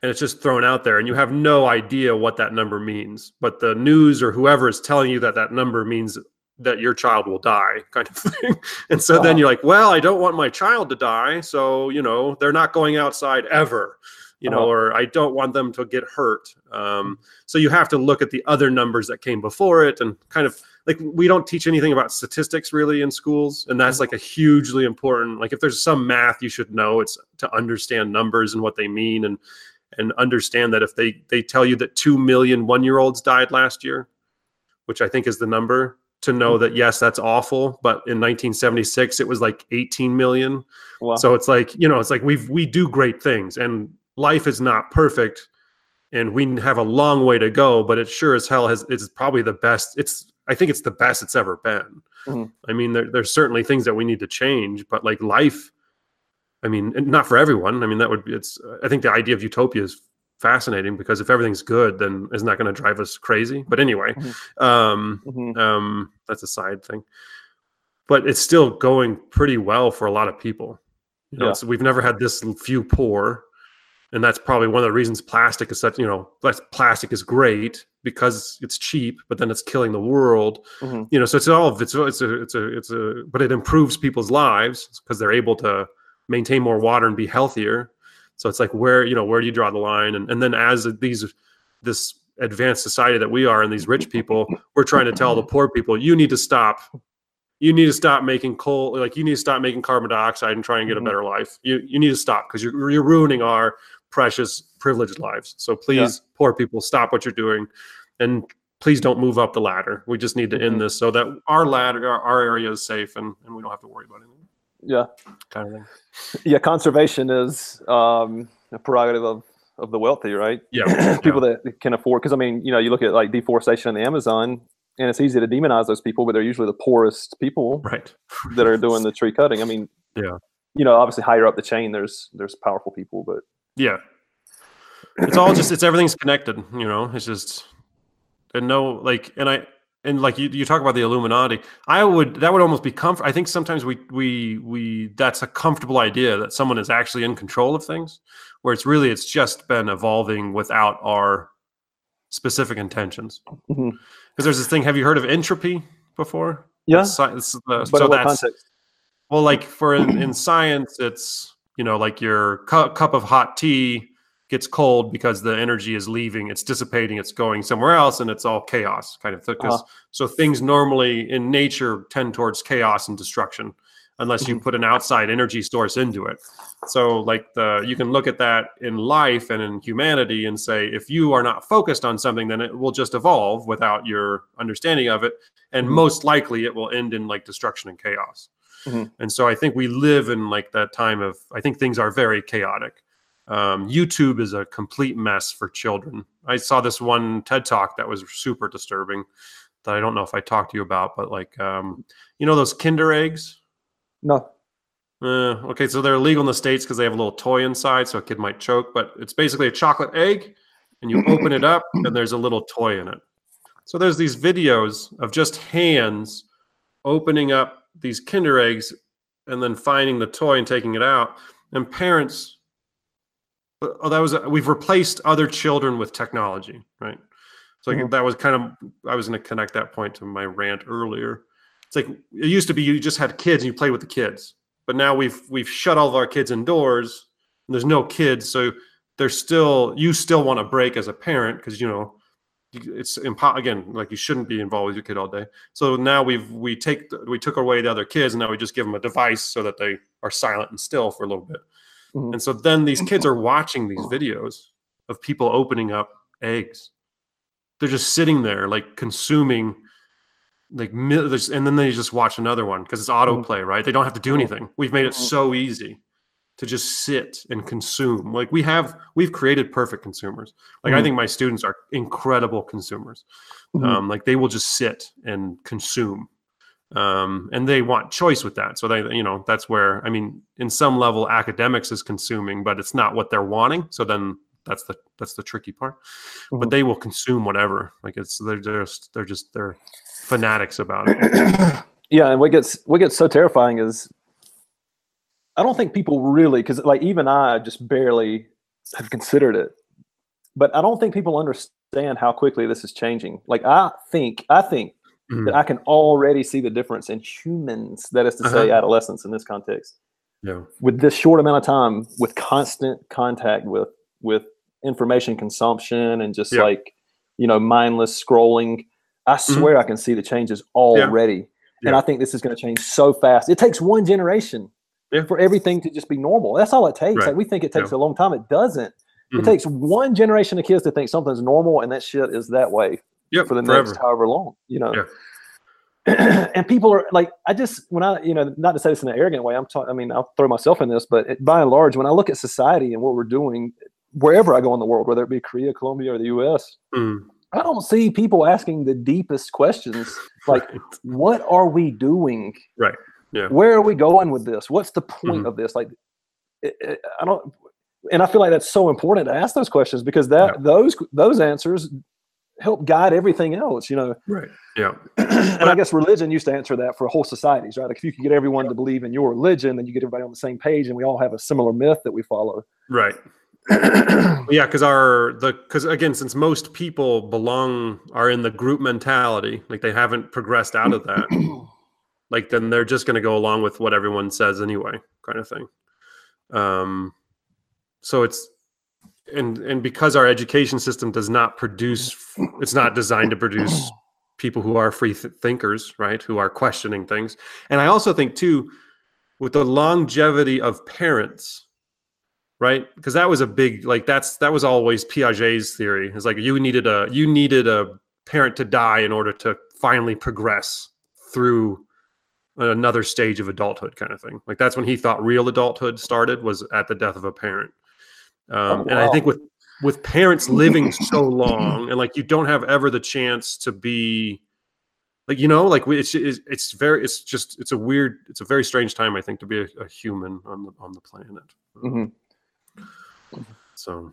and it's just thrown out there and you have no idea what that number means. But the news or whoever is telling you that that number means that your child will die kind of thing and so then you're like well i don't want my child to die so you know they're not going outside ever you know uh-huh. or i don't want them to get hurt um, so you have to look at the other numbers that came before it and kind of like we don't teach anything about statistics really in schools and that's mm-hmm. like a hugely important like if there's some math you should know it's to understand numbers and what they mean and and understand that if they they tell you that 2 million one year olds died last year which i think is the number to know that yes that's awful but in 1976 it was like 18 million wow. so it's like you know it's like we've we do great things and life is not perfect and we have a long way to go but it sure as hell has it's probably the best it's i think it's the best it's ever been mm-hmm. i mean there, there's certainly things that we need to change but like life i mean not for everyone i mean that would be it's i think the idea of utopia is fascinating because if everything's good, then isn't that going to drive us crazy? But anyway, mm-hmm. Um, mm-hmm. Um, that's a side thing. But it's still going pretty well for a lot of people. You know, yeah. so we've never had this few poor, and that's probably one of the reasons plastic is such. You know, plastic is great because it's cheap, but then it's killing the world. Mm-hmm. You know, so it's all it's it's a it's a it's a but it improves people's lives because they're able to maintain more water and be healthier so it's like where you know where do you draw the line? And and then as these this advanced society that we are and these rich people, we're trying to tell the poor people you need to stop. You need to stop making coal like you need to stop making carbon dioxide and try and get a mm-hmm. better life. You you need to stop because you're, you're ruining our precious privileged lives. So please poor people stop what you're doing and please don't move up the ladder. We just need to end mm-hmm. this so that our ladder our, our area is safe and, and we don't have to worry about anything Yeah. kind of thing Yeah. Conservation is um, a prerogative of, of the wealthy, right? yeah people that can afford because i mean you know you look at like deforestation in the amazon and it's easy to demonize those people but they're usually the poorest people right that are doing the tree cutting i mean Yeah. you know obviously higher up the chain there's there's powerful people but Yeah. It's all just it's everything's connected, you know. It's just and no like and I and like you, you talk about the Illuminati. I would that would almost be comfort I think sometimes we we we that's a comfortable idea that someone is actually in control of things where it's really it's just been evolving without our specific intentions. Because Mhm. there's this thing, have you heard of entropy before? yeah It's it's, uh, but so what that's context well, like for in, in science, it's you know like your cu- cup of hot tea gets cold because the energy is leaving, it's dissipating, it's going somewhere else, and it's all chaos kind of. Because Uh-huh. so things normally in nature tend towards chaos and destruction, unless you Mhm. put an outside energy source into it. So like the you can look at that in life and in humanity and say if you are not focused on something, then it will just evolve without your understanding of it, and Mhm. most likely it will end in like destruction and chaos. And so I think we live in like that time of I think things are very chaotic. Um, YouTube is a complete mess for children. I saw this one TED talk that was super disturbing that I don't know if I talked to you about, but like um, you know those Kinder eggs. no Uh, okay, so they're illegal in the states because they have a little toy inside, so a kid might choke. But it's basically a chocolate egg, and you open it up, and there's a little toy in it. So there's these videos of just hands opening up these Kinder eggs, and then finding the toy and taking it out, and parents. Oh, that was we've replaced other children with technology, right? So like, Mhm. that was kind of I was going to connect that point to my rant earlier. It's like it used to be you just had kids and you played with the kids but now we've we've shut all of our kids indoors and there's no kids so there's still you still want to break as a parent because you know it's impo- again like you shouldn't be involved with your kid all day so now we've we take the- we took away the other kids and now we just give them a device so that they are silent and still for a little bit Mhm. and so then these kids are watching these videos of people opening up eggs. They're just sitting there like consuming like and then they just watch another one because it's autoplay right? They don't have to do anything. We've made it Mhm. so easy to just sit and consume. Like we have we've created perfect consumers. Like i Mhm. think my students are incredible consumers. Mhm. um, like they will just sit and consume um, and they want choice with that. So they you know that's where i mean in some level academics is consuming but it's not what they're wanting. So then that's the that's the tricky part. But Mhm. they will consume whatever. Like it's they're just they're just they're fanatics about it. Yeah and what gets what gets so terrifying is i don't think people really because like even i just barely have considered it. But i don't think people understand how quickly this is changing. Like i think i think Mhm. that i can already see the difference in humans that is to say Uh-huh. adolescents in this context yeah with this short amount of time with constant contact with with information consumption and just Yeah. like you know mindless scrolling i swear i can see the changes already and Mm-hmm. Yeah. i think this is going to change so fast it takes one generation Yeah. for everything to just be normal that's all it takes Right. like we think it takes Yeah. a long time it doesn't Mhm. it takes one generation of kids to think something's normal and that shit is that way yep for the forever next however long, you know. Yeah. and people are like, I just when I, you know, not to say this in an arrogant way, I'm talking. I mean, I'll throw myself in this, but it, by and large, when I look at society and what we're doing, wherever I go in the world, whether it be Korea, Colombia, or the U.S., Mm, I don't see people asking the deepest questions like, right. "What are we doing? Right. Yeah. Where are we going with this? What's the point Mhm. of this? Like, it, it- I don't." And I feel like that's so important to ask those questions because that Yeah. those those answers help guide everything else. You know, right yeah and I guess religion used to answer that for whole societies, right? Like if you could get everyone to believe in your religion, then you get everybody on the same page, and we all have a similar myth that we follow. right yeah because our the because again since most people belong are in the group mentality like they haven't progressed out of that like then they're just going to go along with what everyone says anyway kind of thing um so it's and and because our education system does not produce it's not designed to produce people who are free th- thinkers, right? Who are questioning things. And I also think too, with the longevity of parents, right? Because that was a big like that's that was always Piaget's theory. It's like you needed a you needed a parent to die in order to finally progress through another stage of adulthood kind of thing like that's when he thought real adulthood started was at the death of a parent um, Oh, and i think with with parents living so long and like you don't have ever the chance to be like you know like it's it's, it's very it's just it's a weird it's a very strange time i think to be a, a human on the on the planet Mhm. so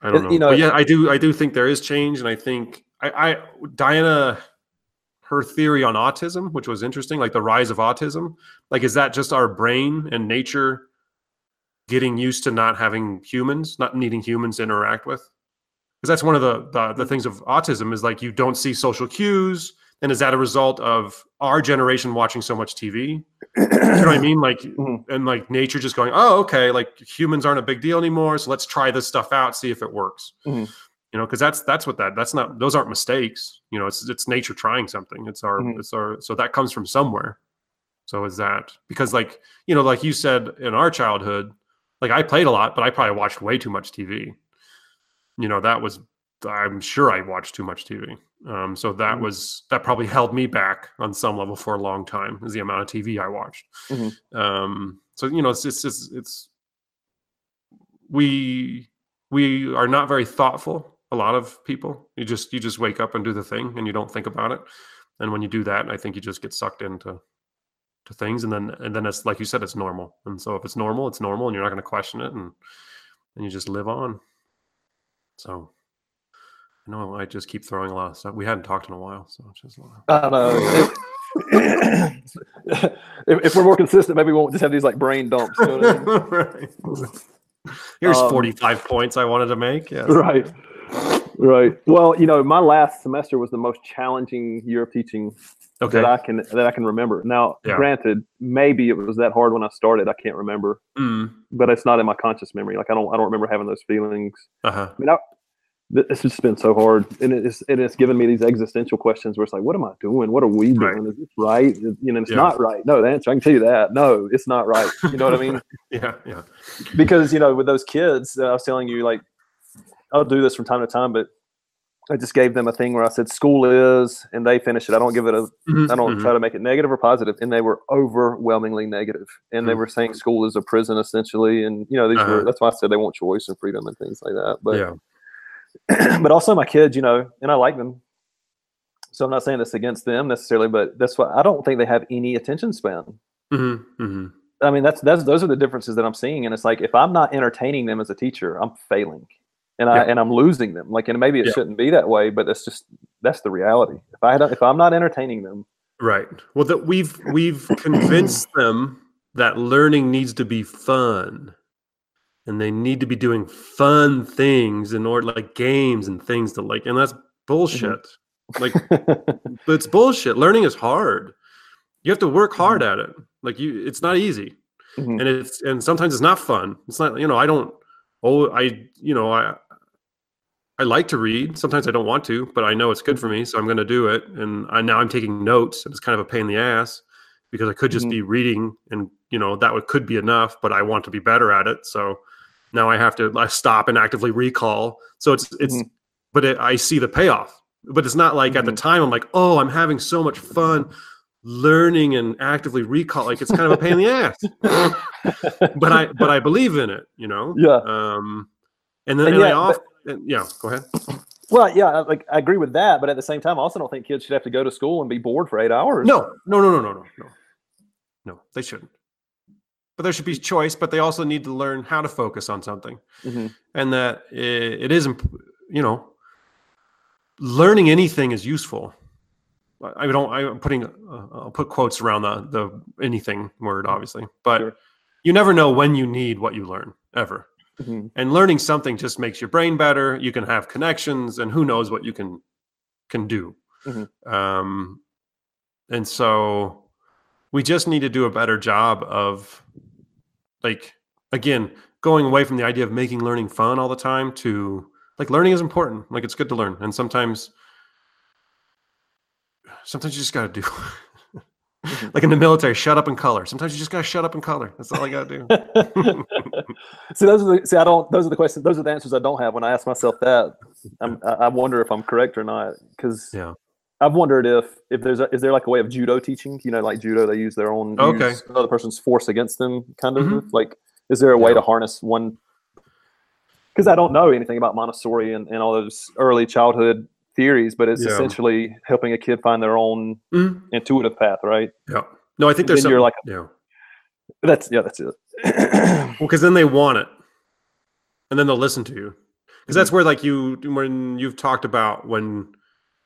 I don't know. you know- but yeah, I do. I do think there is change, and I think I, I Diana, her theory on autism, which was interesting, like the rise of autism. Like, is that just our brain and nature getting used to not having humans, not needing humans to interact with? Because that's one of the, the the things of autism is like you don't see social cues, and is that a result of our generation watching so much TV? you know what I mean? Like, Mhm. and like nature just going, oh, okay, like humans aren't a big deal anymore. So let's try this stuff out, see if it works. Mhm. You know, because that's that's what that that's not those aren't mistakes. You know, it's it's nature trying something. It's our Mhm. it's our so that comes from somewhere. So is that because like you know, like you said in our childhood, like I played a lot, but I probably watched way too much TV. You know, that was I'm sure I watched too much TV. Um, so that Mhm. was that probably held me back on some level for a long time is the amount of TV I watched. Mhm. Um, so you know, it's it's it's, it's we we are not very thoughtful. A lot of people, you just you just wake up and do the thing, and you don't think about it. And when you do that, I think you just get sucked into to things, and then and then it's like you said, it's normal. And so if it's normal, it's normal, and you're not going to question it, and and you just live on. So. I know I just keep throwing a lot of stuff. We hadn't talked in a while, so it's just a lot. I don't know. if, if we're more consistent, maybe we won't just have these like brain dumps. You know I mean? right. Here's Um, 45 points I wanted to make. Yes. right right well you know my last semester was the most challenging year of teaching Okay. that i can that i can remember now Yeah. granted maybe it was that hard when i started i can't remember Mm. but it's not in my conscious memory like i don't i don't remember having those feelings Uh-huh. i mean I, it's just been so hard and it's and it's given me these existential questions where it's like what am i doing what are we doing Right. is this right you know it's Yeah. not right no the answer i can tell you that no it's not right you know what i mean Yeah, yeah. because you know with those kids uh, i was telling you like i'll do this from time to time but i just gave them a thing where i said school is and they finished it i don't give it a i don't Mhm. try to make it negative or positive and they were overwhelmingly negative and they Hmm. were saying school is a prison essentially and you know these Uh-huh. were that's why i said they want choice and freedom and things like that but yeah. but also my kids you know and i like them so i'm not saying this against them necessarily but that's why i don't think they have any attention span hmm hmm I mean, that's that's those are the differences that I'm seeing, and it's like if I'm not entertaining them as a teacher, I'm failing, and I Yeah. and I'm losing them. Like, and maybe it Yeah. shouldn't be that way, but that's just that's the reality. If I don't, if I'm not entertaining them, Right. Well, that we've we've convinced them that learning needs to be fun, and they need to be doing fun things in order, like games and things to like, and that's bullshit. Like, but it's bullshit. Learning is hard. You have to work hard at it. Like you, it's not easy. Mhm. and it's and sometimes it's not fun it's not you know i don't oh i you know i i like to read sometimes i don't want to but i know it's good for me so i'm going to do it and i now i'm taking notes and it's kind of a pain in the ass because i could just Mhm. be reading and you know that would could be enough but i want to be better at it so now i have to I stop and actively recall so it's it's Mhm. but it, i see the payoff but it's not like at the Mhm. time i'm like oh i'm having so much fun learning and actively recall like it's kind of a pain in the ass but I but I believe in it, you know. Yeah. Um, and then And and I yeah, off, and- yeah. Go ahead. well, yeah, I- like I agree with that, but at the same time, I also don't think kids should have to go to school and be bored for eight hours. No, no, no, no, no, no, no, no. They shouldn't. But there should be choice. But they also need to learn how to focus on something, Mhm. and that it, it is, imp- you know, learning anything is useful. I I don't. I'm putting. Uh, I'll put quotes around the the anything word, obviously, but Sure. you never know when you need what you learn ever. Mhm. and learning something just makes your brain better you can have connections and who knows what you can can do Mhm. um and so we just need to do a better job of like again going away from the idea of making learning fun all the time to like learning is important like it's good to learn and sometimes sometimes you just got to do. like in the military, shut up and color. Sometimes you just gotta shut up and color. That's all I gotta do. see, those are the see. I don't. Those are the questions. Those are the answers I don't have when I ask myself that. I'm, I wonder if I'm correct or not because yeah, I've wondered if if there's a, is there like a way of judo teaching? You know, like judo, they use their own okay use another person's force against them, kind of mm-hmm. like. Is there a way yeah. to harness one? Because I don't know anything about Montessori and, and all those early childhood theories, but it's yeah. essentially helping a kid find their own mm-hmm. intuitive path, right? Yeah. No, I think there's you're like yeah. That's yeah, that's it. well, because then they want it, and then they'll listen to you. Because that's mm-hmm. where like you when you've talked about when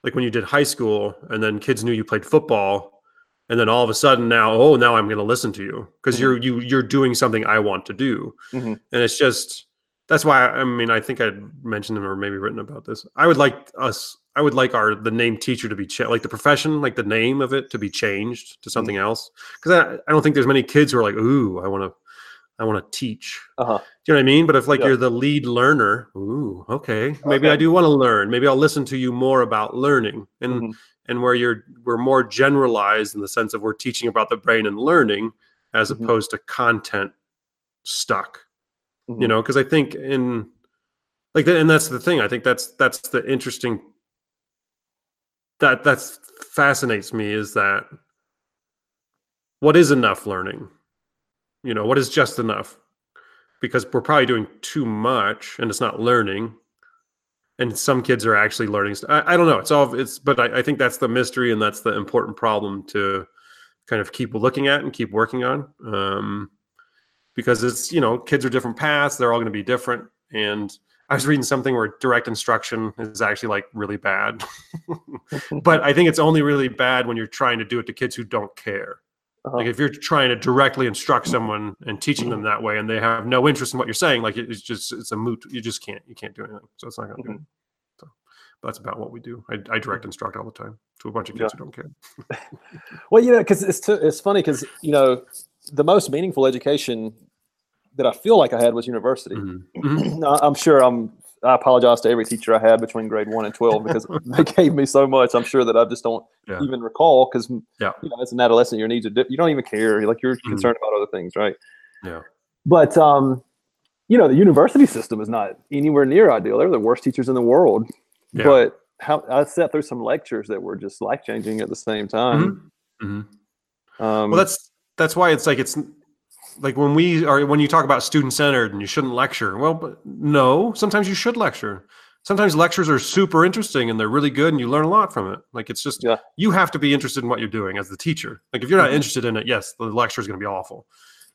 like when you did high school, and then kids knew you played football, and then all of a sudden now oh now I'm going to listen to you because mm-hmm. you're you you're doing something I want to do, mm-hmm. and it's just that's why I mean I think I'd mentioned them or maybe written about this. I would like us I would like our the name teacher to be cha- like the profession, like the name of it to be changed to mm-hmm. something mm-hmm. else. Because I, I don't think there's many kids who are like, ooh, I want to, I want to teach. Uh-huh. Do you know what I mean? But if like yeah. you're the lead learner, ooh, okay, maybe okay. I do want to learn. Maybe I'll listen to you more about learning and mm-hmm. and where you're we're more generalized in the sense of we're teaching about the brain and learning as mm-hmm. opposed to content stuck. You mm-hmm. know, because I think in like and that's the thing. I think that's that's the interesting that that's fascinates me is that what is enough learning? You know, what is just enough? Because we're probably doing too much and it's not learning. And some kids are actually learning. I, I don't know. It's all it's, but I, I think that's the mystery and that's the important problem to kind of keep looking at and keep working on. Um, because it's, you know, kids are different paths. They're all going to be different. And, I was reading something where direct instruction is actually like really bad. but I think it's only really bad when you're trying to do it to kids who don't care. Uh-huh. Like if you're trying to directly instruct someone and teaching them that way and they have no interest in what you're saying, like it's just it's a moot. You just can't you can't do anything. So it's not gonna mm-hmm. do it. So but that's about what we do. I, I, direct instruct all the time to a bunch of kids yeah. who don't care. well, you know, because it's t- it's funny because you know the most meaningful education that I feel like I had was university. Mm-hmm. I'm sure I'm. I apologize to every teacher I had between grade one and twelve because they gave me so much. I'm sure that I just don't yeah. even recall because yeah. you know, as an adolescent, your needs are di- you don't even care. Like you're mm-hmm. concerned about other things, right? Yeah. But um, you know, the university system is not anywhere near ideal. They're the worst teachers in the world. Yeah. But how I sat through some lectures that were just life changing at the same time. Mm-hmm. mm-hmm. Um, well, that's that's why it's like it's like when we are when you talk about student centered and you shouldn't lecture well no sometimes you should lecture. Sometimes lectures are super interesting and they're really good and you learn a lot from it. Like it's just yeah. you have to be interested in what you're doing as the teacher. Like if you're not mm-hmm. interested in it yes the lecture is going to be awful.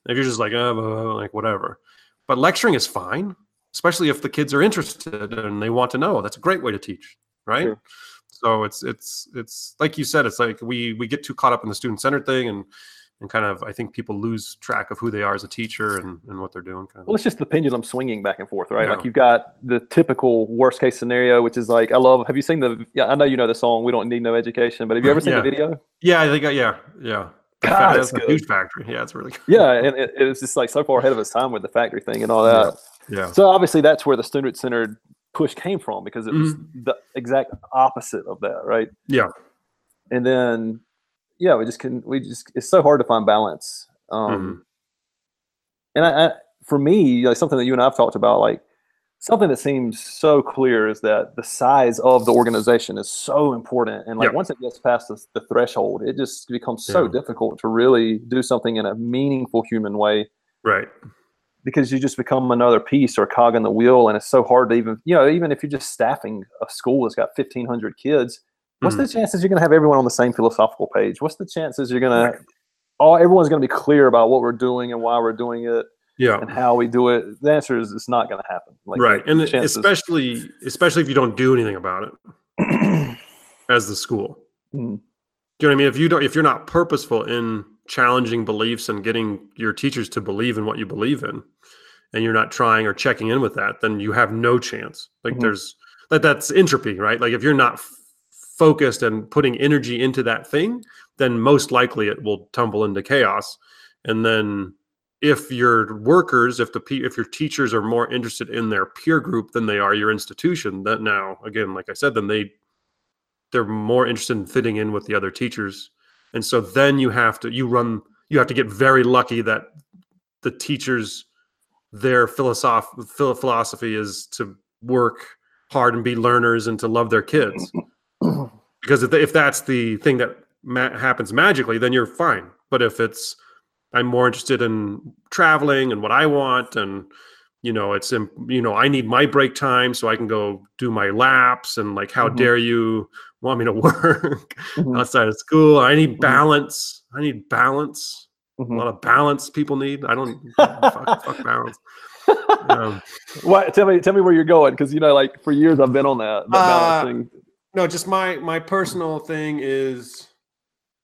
If you're just like oh, like whatever. But lecturing is fine especially if the kids are interested and they want to know. That's a great way to teach right? Sure. so it's it's it's like you said it's like we we get too caught up in the student centered thing and and kind of I think people lose track of who they are as a teacher and, and what they're doing. Kind of. Well, it's just the pendulum swinging back and forth, right? Yeah. Like you've got the typical worst case scenario, which is like I love. Have you seen the? Yeah, I know you know the song. We don't need no education, but have you ever seen yeah. the video? Yeah, I think yeah, yeah. God, it's a huge factory. Yeah, it's really good. Yeah, and it, it, was just like so far ahead of its time with the factory thing and all that. Yeah. yeah. So obviously that's where the student centered push came from because it was mm-hmm. the exact opposite of that, right? Yeah. And then yeah, we just can we just it's so hard to find balance. Um, mm-hmm. And I, I, for me, like something that you and I've talked about, like something that seems so clear is that the size of the organization is so important, and like once it gets past the, the, threshold, it just becomes so yeah. difficult to really do something in a meaningful human way. Right. Because you just become another piece or cog in the wheel, and it's so hard to even, you know, even if you're just staffing a school that's got 1,500 kids, What's mm. the chances you're going to have everyone on the same philosophical page? What's the chances you're going to all everyone's going to be clear about what we're doing and why we're doing it? Yeah, and how we do it. The answer is it's not going to happen. Like, right, and especially especially if you don't do anything about it as the school. Mm. Do you know what I mean? If you don't, if you're not purposeful in challenging beliefs and getting your teachers to believe in what you believe in, and you're not trying or checking in with that, then you have no chance. Like mm-hmm. there's like that's entropy, right? Like if you're not focused and putting energy into that thing, then most likely it will tumble into chaos. And then if your workers, if the if your teachers are more interested in their peer group than they are your institution, that now again, like I said, then they they're more interested in fitting in with the other teachers and so then you have to you run you have to get very lucky that the teachers their philosoph- philosophy is to work hard and be learners and to love their kids because if, if that's the thing that ma- happens magically then you're fine but if it's i'm more interested in traveling and what i want and you know it's you know i need my break time so i can go do my laps and like how mm-hmm. dare you want me to work mm-hmm. outside of school i need mm-hmm. balance i need balance mm-hmm. a lot of balance people need i don't fuck, fuck balance um, what tell me tell me where you're going because you know like for years i've been on that, that uh, no just my my personal thing is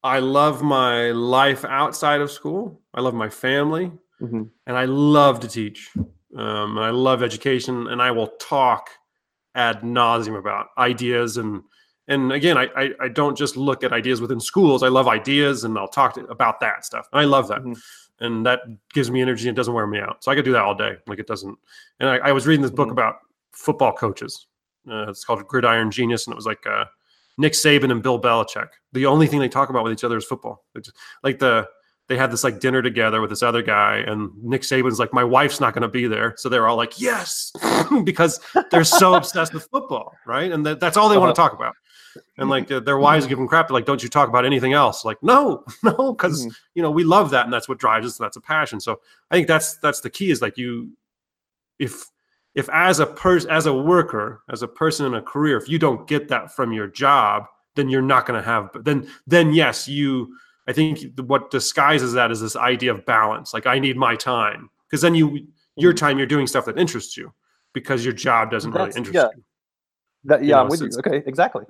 i love my life outside of school i love my family mm-hmm. and i love to teach um, and I love education, and I will talk ad nauseum about ideas and and again, I, I, I don't just look at ideas within schools. I love ideas, and I'll talk to, about that stuff. I love that, mm-hmm. and that gives me energy and doesn't wear me out. So I could do that all day. Like it doesn't. And I, I was reading this book mm-hmm. about football coaches. Uh, it's called Gridiron Genius, and it was like uh, Nick Saban and Bill Belichick. The only thing they talk about with each other is football. Just, like the they had this like dinner together with this other guy, and Nick Saban's like, "My wife's not going to be there," so they're all like, "Yes," because they're so obsessed with football, right? And that, that's all they uh-huh. want to talk about. And like uh, their wives give them crap. They're like, "Don't you talk about anything else?" Like, no, no, because mm-hmm. you know we love that, and that's what drives us. That's a passion. So I think that's that's the key. Is like you, if if as a person as a worker as a person in a career if you don't get that from your job then you're not going to have then then yes you I think what disguises that is this idea of balance. Like I need my time because then you your mm-hmm. time you're doing stuff that interests you because your job doesn't That's, really interest yeah. you. That, yeah, you know, I'm with you. Okay, exactly.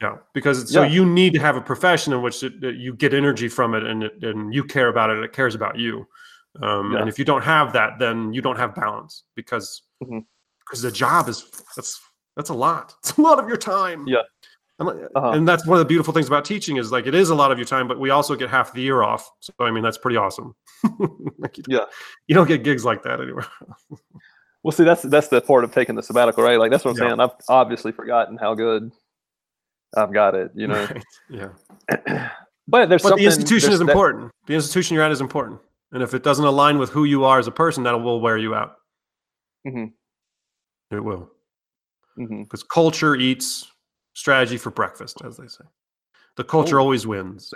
Yeah, because so you need to have a profession in which it, you get energy from it and it, and you care about it and it cares about you. Um, yeah. And if you don't have that, then you don't have balance because mm-hmm. because the job is that's that's a lot. It's a lot of your time. Yeah. Uh-huh. And that's one of the beautiful things about teaching is like it is a lot of your time, but we also get half the year off. So I mean that's pretty awesome. like you yeah, you don't get gigs like that anywhere. well, see, that's that's the part of taking the sabbatical, right? Like that's what I'm yeah. saying. I've obviously forgotten how good I've got it. You know. Right. Yeah. but there's but the institution is important. That, the institution you're at is important, and if it doesn't align with who you are as a person, that will wear you out. Mm-hmm. It will. Because mm-hmm. culture eats strategy for breakfast, as they say. The culture oh, always wins.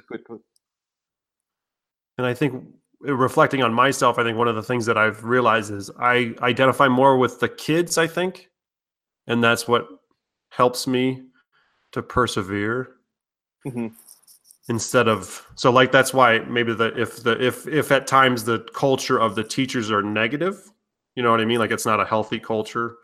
And I think uh, reflecting on myself, I think one of the things that I've realized is I identify more with the kids, I think. And that's what helps me to persevere. Mm-hmm. Instead of so like that's why maybe the if the if if at times the culture of the teachers are negative, you know what I mean? Like it's not a healthy culture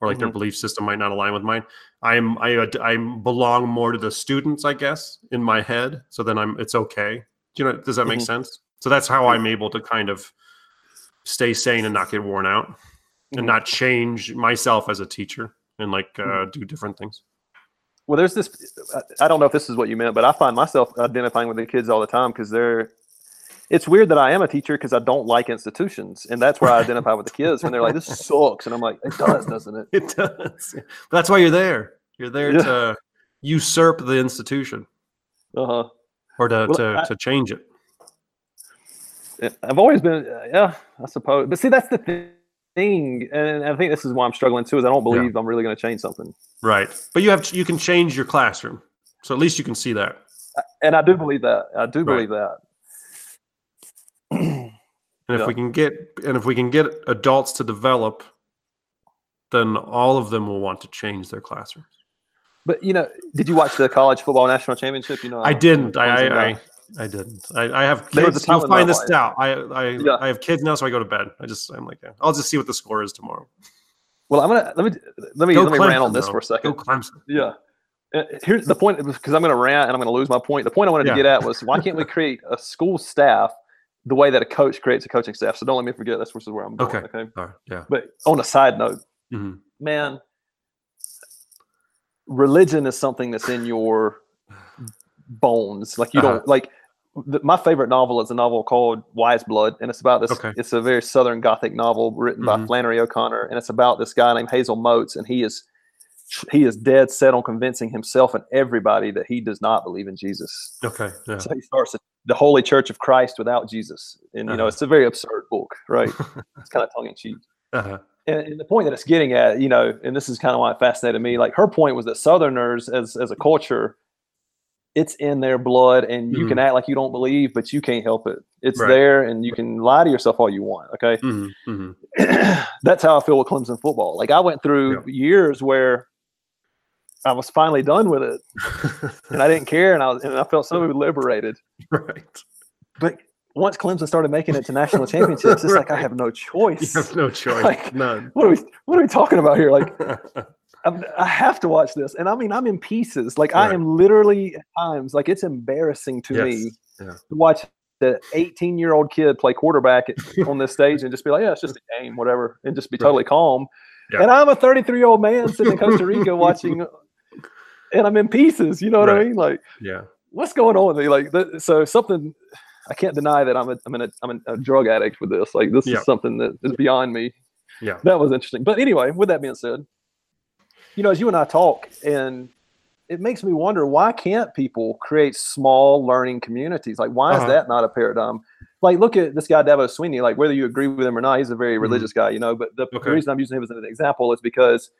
or like mm-hmm. their belief system might not align with mine. I'm I I belong more to the students, I guess, in my head. So then I'm it's okay. Do you know? Does that make mm-hmm. sense? So that's how I'm able to kind of stay sane and not get worn out, mm-hmm. and not change myself as a teacher and like uh, mm-hmm. do different things. Well, there's this. I don't know if this is what you meant, but I find myself identifying with the kids all the time because they're it's weird that I am a teacher because I don't like institutions, and that's where I identify with the kids when they're like, "This sucks," and I'm like, "It does, doesn't it?" It does. That's why you're there. You're there yeah. to usurp the institution, uh-huh. or to well, to, I, to change it. I've always been, yeah, I suppose. But see, that's the thing, and I think this is why I'm struggling too. Is I don't believe yeah. I'm really going to change something. Right, but you have you can change your classroom, so at least you can see that. And I do believe that. I do believe right. that. And if yeah. we can get and if we can get adults to develop, then all of them will want to change their classrooms. But you know, did you watch the college football national championship? You know, I didn't. I I, I, I didn't. I, I have kids. You'll find this out. I I, yeah. I have kids now, so I go to bed. I just I'm like I'll just see what the score is tomorrow. Well, I'm gonna let me let me go let me rant on this though. for a second. Go Clemson. Yeah. Uh, here's the point because I'm going to rant and I'm going to lose my point. The point I wanted yeah. to get at was why can't we create a school staff the way that a coach creates a coaching staff. So don't let me forget that's where I'm going. Okay. okay? All right. Yeah. But on a side note, mm-hmm. man, religion is something that's in your bones. Like you uh-huh. don't like. The, my favorite novel is a novel called Wise Blood, and it's about this. Okay. It's a very Southern Gothic novel written mm-hmm. by Flannery O'Connor, and it's about this guy named Hazel Motes, and he is he is dead set on convincing himself and everybody that he does not believe in Jesus. Okay. Yeah. So he starts the Holy Church of Christ without Jesus, and you know Uh-huh. it's a very absurd book, right? it's kind of tongue in cheek. Uh-huh. And, and the point that it's getting at, you know, and this is kind of why it fascinated me. Like her point was that Southerners, as as a culture, it's in their blood, and you can act like you don't believe, but you can't help it. It's Right. there, and you can lie to yourself all you want. Okay, hmm hmm that's how I feel with Clemson football. Like I went through years where I was finally done with it, and I didn't care, and I was, and I felt so liberated. right. But once Clemson started making it to national championships, it's like I have no You choice. have no choice. Like- None. What are we? What are we talking about here? Like I'm, I have to watch this, and I mean I'm in pieces. Like I am literally at times like it's embarrassing to me Yeah. to watch the 18 year old kid play quarterback at- on this stage and just be like, yeah, it's just a game, whatever, and just be Right. totally calm. Yeah. And I'm a 33 year old man sitting in Costa Rica watching, and I'm in pieces. You know what I mean? Like, Yeah. what's going on with me? Like, th- so something. I can't deny that I'm a I'm, in a, I'm a drug addict with this. Like, this Yeah. is something that is beyond me Yeah. that was interesting. But anyway, with that being said, you know, as you and I talk, and it makes me wonder why can't people create small learning communities? Like, why is Uh-huh. that not a paradigm? Like, look at this guy Dabo Swinney. Like, whether you agree with him or not, he's a very Mhm. religious guy, you know. But the, the Okay. reason I'm using him as an example is because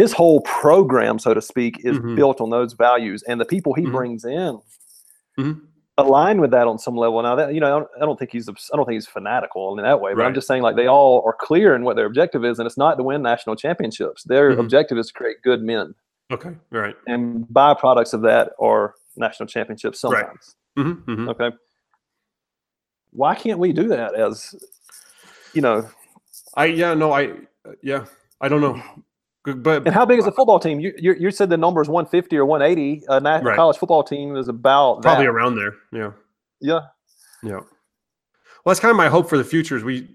his whole program, so to speak, is Mhm. built on those values, and the people he Mhm. brings in Mhm. align with that on some level. Now that you know, I don't, I don't think he's I don't think he's fanatical in that way, but I'm just saying like they all are clear in what their objective is, and it's not to win national championships. Their Mhm. objective is to create good men, Okay. All right. and byproducts of that are national championships Right. sometimes. hmm hmm Okay, why can't we do that as you know? I yeah no I yeah I don't know, but And how big is a football team? You you, you said the number is 150 or 180. A Right. college football team is about probably that. around there. Yeah. yeah. Yeah. Well, that's kind of my hope for the future is we,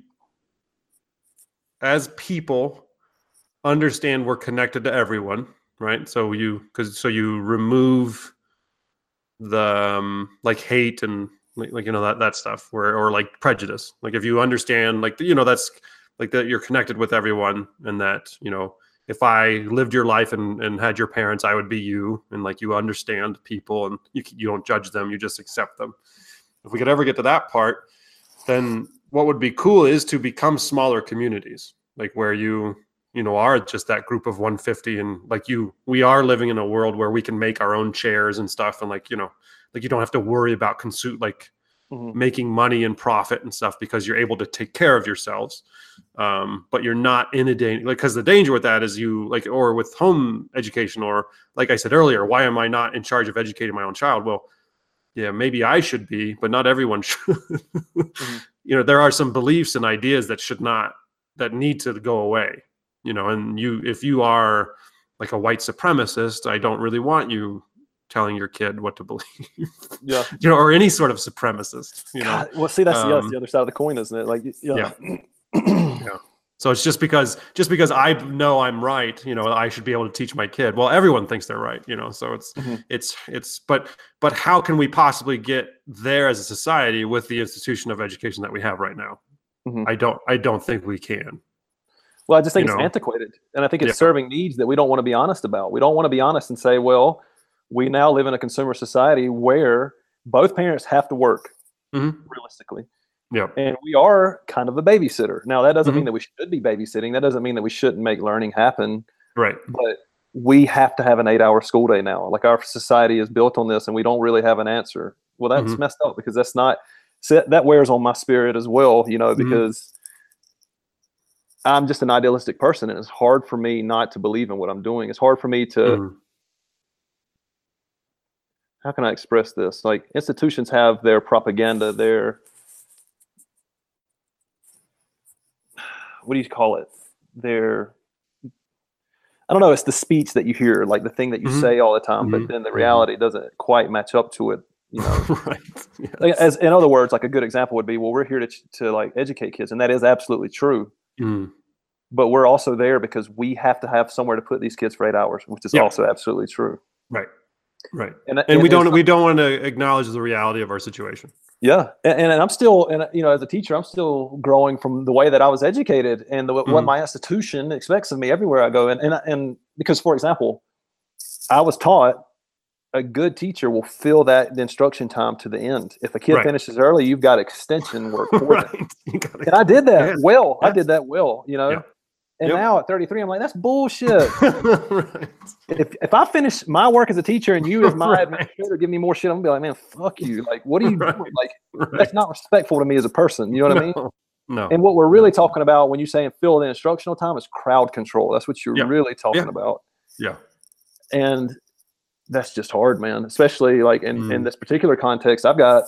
as people, understand we're connected to everyone, right? So you, because so you remove the um, like hate and like, like you know that that stuff, where or like prejudice. Like if you understand, like you know that's like that you're connected with everyone, and that you know if I lived your life and, and had your parents, I would be you, and like you understand people and you you don't judge them, you just accept them if we could ever get to that part, then what would be cool is to become smaller communities, like where you, you know, are just that group of 150 and like you, we are living in a world where we can make our own chairs and stuff. And like, you know, like you don't have to worry about consume, like Mhm. making money and profit and stuff because you're able to take care of yourselves. Um, but you're not in a danger, like, cause the danger with that is you like, or with home education, or like I said earlier, why am I not in charge of educating my own child? Well, yeah, maybe I should be, but not everyone should. You know, there are some beliefs and ideas that should not, that need to go away. You know, and you, if you are like a white supremacist, I don't really want you telling your kid what to believe. Yeah. you know, or any sort of supremacist. You know, well, see, that's, the, that's um, the other side of the coin, isn't it? Like, y- yeah. So it's just because just because I know I'm right, you know, I should be able to teach my kid. Well, everyone thinks they're right, you know. So it's Mhm. it's it's but but how can we possibly get there as a society with the institution of education that we have right now? Mhm. I don't I don't think we can. Well, I just think you it's know. antiquated, and I think it's Yeah. serving needs that we don't want to be honest about. We don't want to be honest and say, "Well, we now live in a consumer society where both parents have to work, Mhm. realistically, Yeah. and we are kind of a babysitter." Now, that doesn't Mhm. mean that we should be babysitting. That doesn't mean that we shouldn't make learning happen. Right. But we have to have an eight-hour school day now. Like our society is built on this, and we don't really have an answer. Well, that's Mhm. messed up because that's not so that- wears on my spirit as well. You know, Mhm. because I'm just an idealistic person, and it's hard for me not to believe in what I'm doing. It's hard for me to. How can I express this? Like institutions have their propaganda, their what do you call it? Their I don't know. It's the speech that you hear, like the thing that you Mhm. say all the time, Mhm. but then the Mhm. reality doesn't quite match up to it. You know, right. Yes. Like, as in other words, like a good example would be, well, we're here to to like educate kids, and that is absolutely true. Mhm. But we're also there because we have to have somewhere to put these kids for eight hours, which is Yeah. also absolutely true. Right. Right. And, And we don't we don't want to acknowledge the reality of our situation. Yeah, and, and I'm still, and you know, as a teacher, I'm still growing from the way that I was educated and the, what Mhm. my institution expects of me everywhere I go. And and and because, for example, I was taught a good teacher will fill that instruction time to the end. If a kid Right. finishes early, you've got extension work for right. Gotta- And I did that Yeah. well. I did that well, you know. Yeah. And Yep. now at 33, I'm like, that's bullshit. right. if if I finish my work as a teacher and you as my Right. administrator give me more shit, I'm gonna be like, man, fuck you. Like, what are you Right. doing? Like, that's not respectful to me as a person. You know what I mean? No. No. And what we're really talking about when you saying fill the instructional time is crowd control. That's what you're Yeah. really talking Yeah. about. yeah. And that's just hard, man. Especially like in, in Mm. this particular context, I've got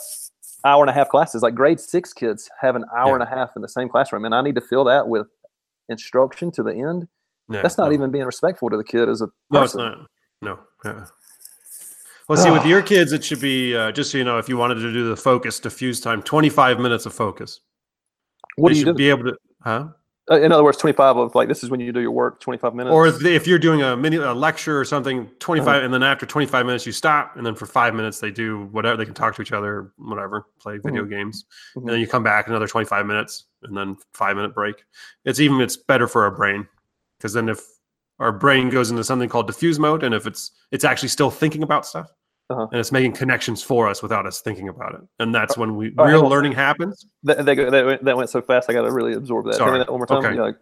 hour and a half classes. Like grade six kids have an hour Yeah. and a half in the same classroom, and I need to fill that with instruction to the end. Yeah. That's not no. even being respectful to the kid as a No, it's not. No. Yeah. Well, see, with your kids, it should be uh, just so you know, if you wanted to do the focus diffuse time, twenty-five minutes of focus. What They do you should do? be able to, huh? Uh, in other words, 25 of like this is when you do your work, 25 minutes. Or if, you're doing a mini a lecture or something, 25, Uh-huh. and then after 25 minutes you stop, and then for five minutes they do whatever they can talk to each other, whatever, play video games, Mhm. and then you come back another 25 minutes, and then five minute break. It's even it's better for our brain because then if our brain goes into something called diffuse mode, and if it's it's actually still thinking about stuff, Uh-huh. and it's making connections for us without us thinking about it, and that's when we Oh, real learning happens. that, that, that, went, that went so fast. I got to really absorb that. Sorry. that one more time. Okay. Yeah, like,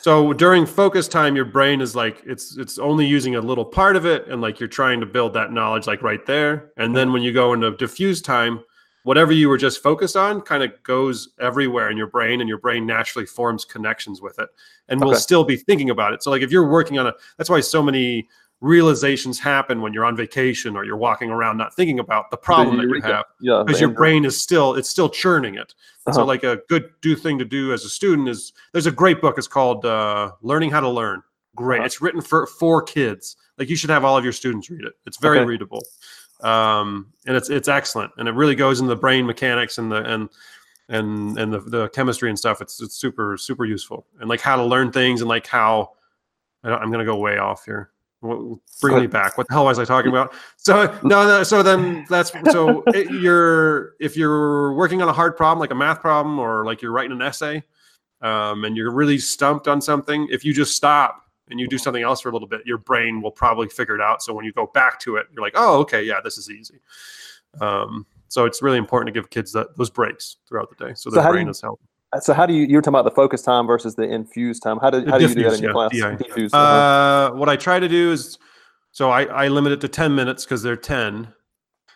So during focus time, your brain is like it's it's only using a little part of it, and like you're trying to build that knowledge like right there. And then when you go into diffuse time, whatever you were just focused on kind of goes everywhere in your brain, and your brain naturally forms connections with it, and will still be thinking about it. So like if you're working on a, that's why so many realizations happen when you're on vacation or you're walking around not thinking about the problem that you have Yeah, because the your brain is still it's still churning it. So Uh-huh. like a good do thing to do as a student is there's a great book it's called uh, learning how to learn. Great. Uh-huh. it's written for for kids. Like you should have all of your students read it. It's very Okay. readable. Um, and it's it's excellent. And it really goes into the brain mechanics and the and and and the, the chemistry and stuff. It's it's super super useful. And like how to learn things and like how I don't- i'm gonna go way off here Wh- bring me back. What the hell was i talking about? So no, no so then that's so it, you're if you're working on a hard problem like a math problem or like you're writing an essay um, and you're really stumped on something if you just stop and you do something else for a little bit your brain will probably figure it out. So when you go back to it you're like oh okay yeah this is easy. Um, so it's really important to give kids that, those breaks throughout the day so So their brain you- is healthy So how do you? You were talking about the focus time versus the infused time. How do how do you do that in your class? Diffuse, yeah, Diffuse, uh-huh. Uh, what I try to do is, so I, I limit it to 10 minutes because they're 10.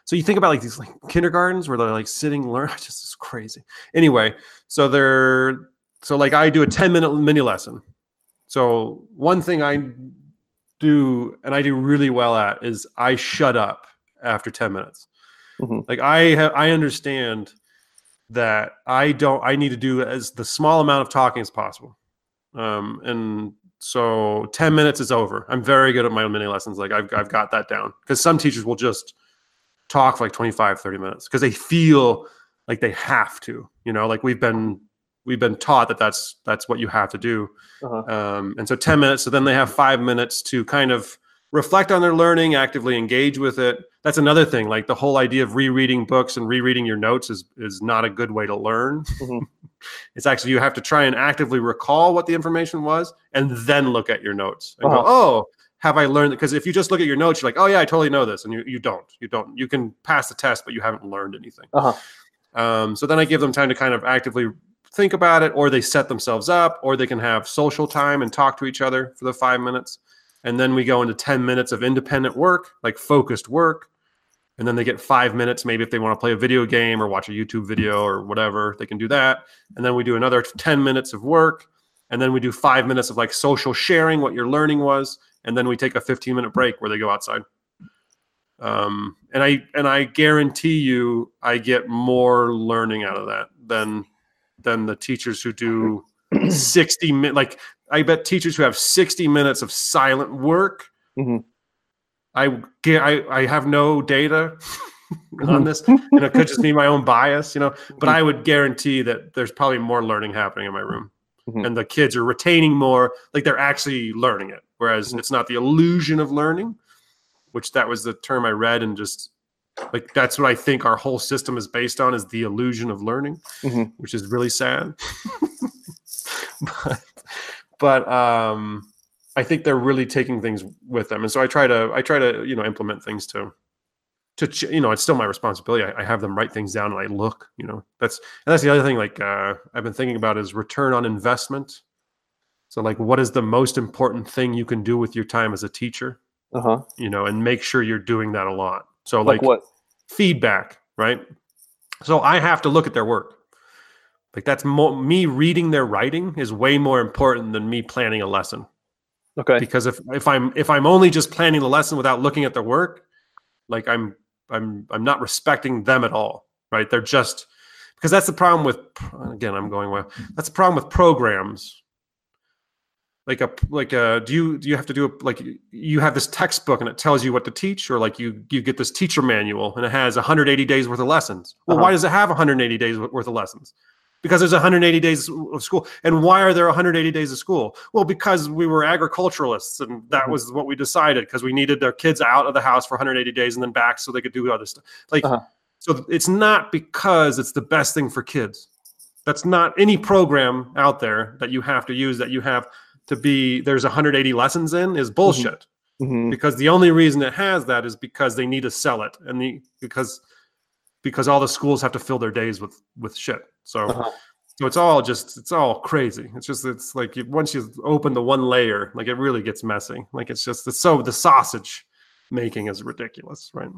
So you think about like these like kindergartens where they're like sitting, learn, just is crazy. Anyway, so they're, so like I do a 10 minute mini lesson. So one thing I do and I do really well at is I shut up after 10 minutes. Mhm. Like I have, I understand that I don't, I need to do as the small amount of talking as possible. Um, and so 10 minutes is over. I'm very good at my mini lessons. Like I've, I've got that down because some teachers will just talk for like 25, 30 minutes because they feel like they have to, you know, like we've been, we've been taught that that's, that's what you have to do. Uh-huh. Um, and so 10 minutes. So then they have five minutes to kind of reflect on their learning, actively engage with it. That's another thing. Like the whole idea of rereading books and rereading your notes is is not a good way to learn. Mhm. it's actually you have to try and actively recall what the information was and then look at your notes and Uh-huh. go, oh, have I learned? Because if you just look at your notes, you're like, oh yeah, I totally know this, and you you don't. You don't. You can pass the test, but you haven't learned anything. Uh-huh. Um, so then I give them time to kind of actively think about it, or they set themselves up, or they can have social time and talk to each other for the five minutes. And then we go into 10 minutes of independent work, like focused work. And then they get five minutes, maybe if they want to play a video game or watch a YouTube video or whatever, they can do that. And then we do another 10 minutes of work. And then we do five minutes of like social sharing, what your learning was. And then we take a 15 minute break where they go outside. Um, and I and I guarantee you, I get more learning out of that than than the teachers who do 60 minutes. Like I bet teachers who have 60 minutes of silent work. Mhm. I get I, I have no data on this, and it could just be my own bias, you know. But I would guarantee that there's probably more learning happening in my room, Mhm. and the kids are retaining more. Like they're actually learning it, whereas Mhm. it's not the illusion of learning. which that was the term I read and just like that's what I think our whole system is based on is the illusion of learning, Mhm. which is really sad. but but um I think they're really taking things with them. And so I try to I try to, you know, implement things to to ch- you know, it's still my responsibility. I, I have them write things down and I look, you know. That's and that's the other thing like uh I've been thinking about is return on investment. So like what is the most important thing you can do with your time as a teacher? Uh huh. you know, and make sure you're doing that a lot. So Like, like, what? feedback, right? So I have to look at their work. Like that's mo- me reading their writing is way more important than me planning a lesson. Okay. Because if if I'm if I'm only just planning the lesson without looking at their work, like I'm I'm I'm not respecting them at all, right? They're just because that's the problem with again I'm going well. That's the problem with programs like a like a do you do you have to do a like you have this textbook and it tells you what to teach or like you you get this teacher manual and it has 180 days worth of lessons well Uh-huh. why does it have 180 days worth of lessons because there's 180 days of school and why are there 180 days of school well because we were agriculturalists and that Mhm. was what we decided because we needed their kids out of the house for 180 days and then back so they could do other stuff like Uh-huh. so it's not because it's the best thing for kids that's not any program out there that you have to use that you have to be there's 180 lessons in is bullshit Mhm. because the only reason it has that is because they need to sell it and the because because all the schools have to fill their days with with shit so Uh-huh. so it's all just it's all crazy it's just it's like you, once you open the one layer like it really gets messy like it's just it's so the sausage making is ridiculous right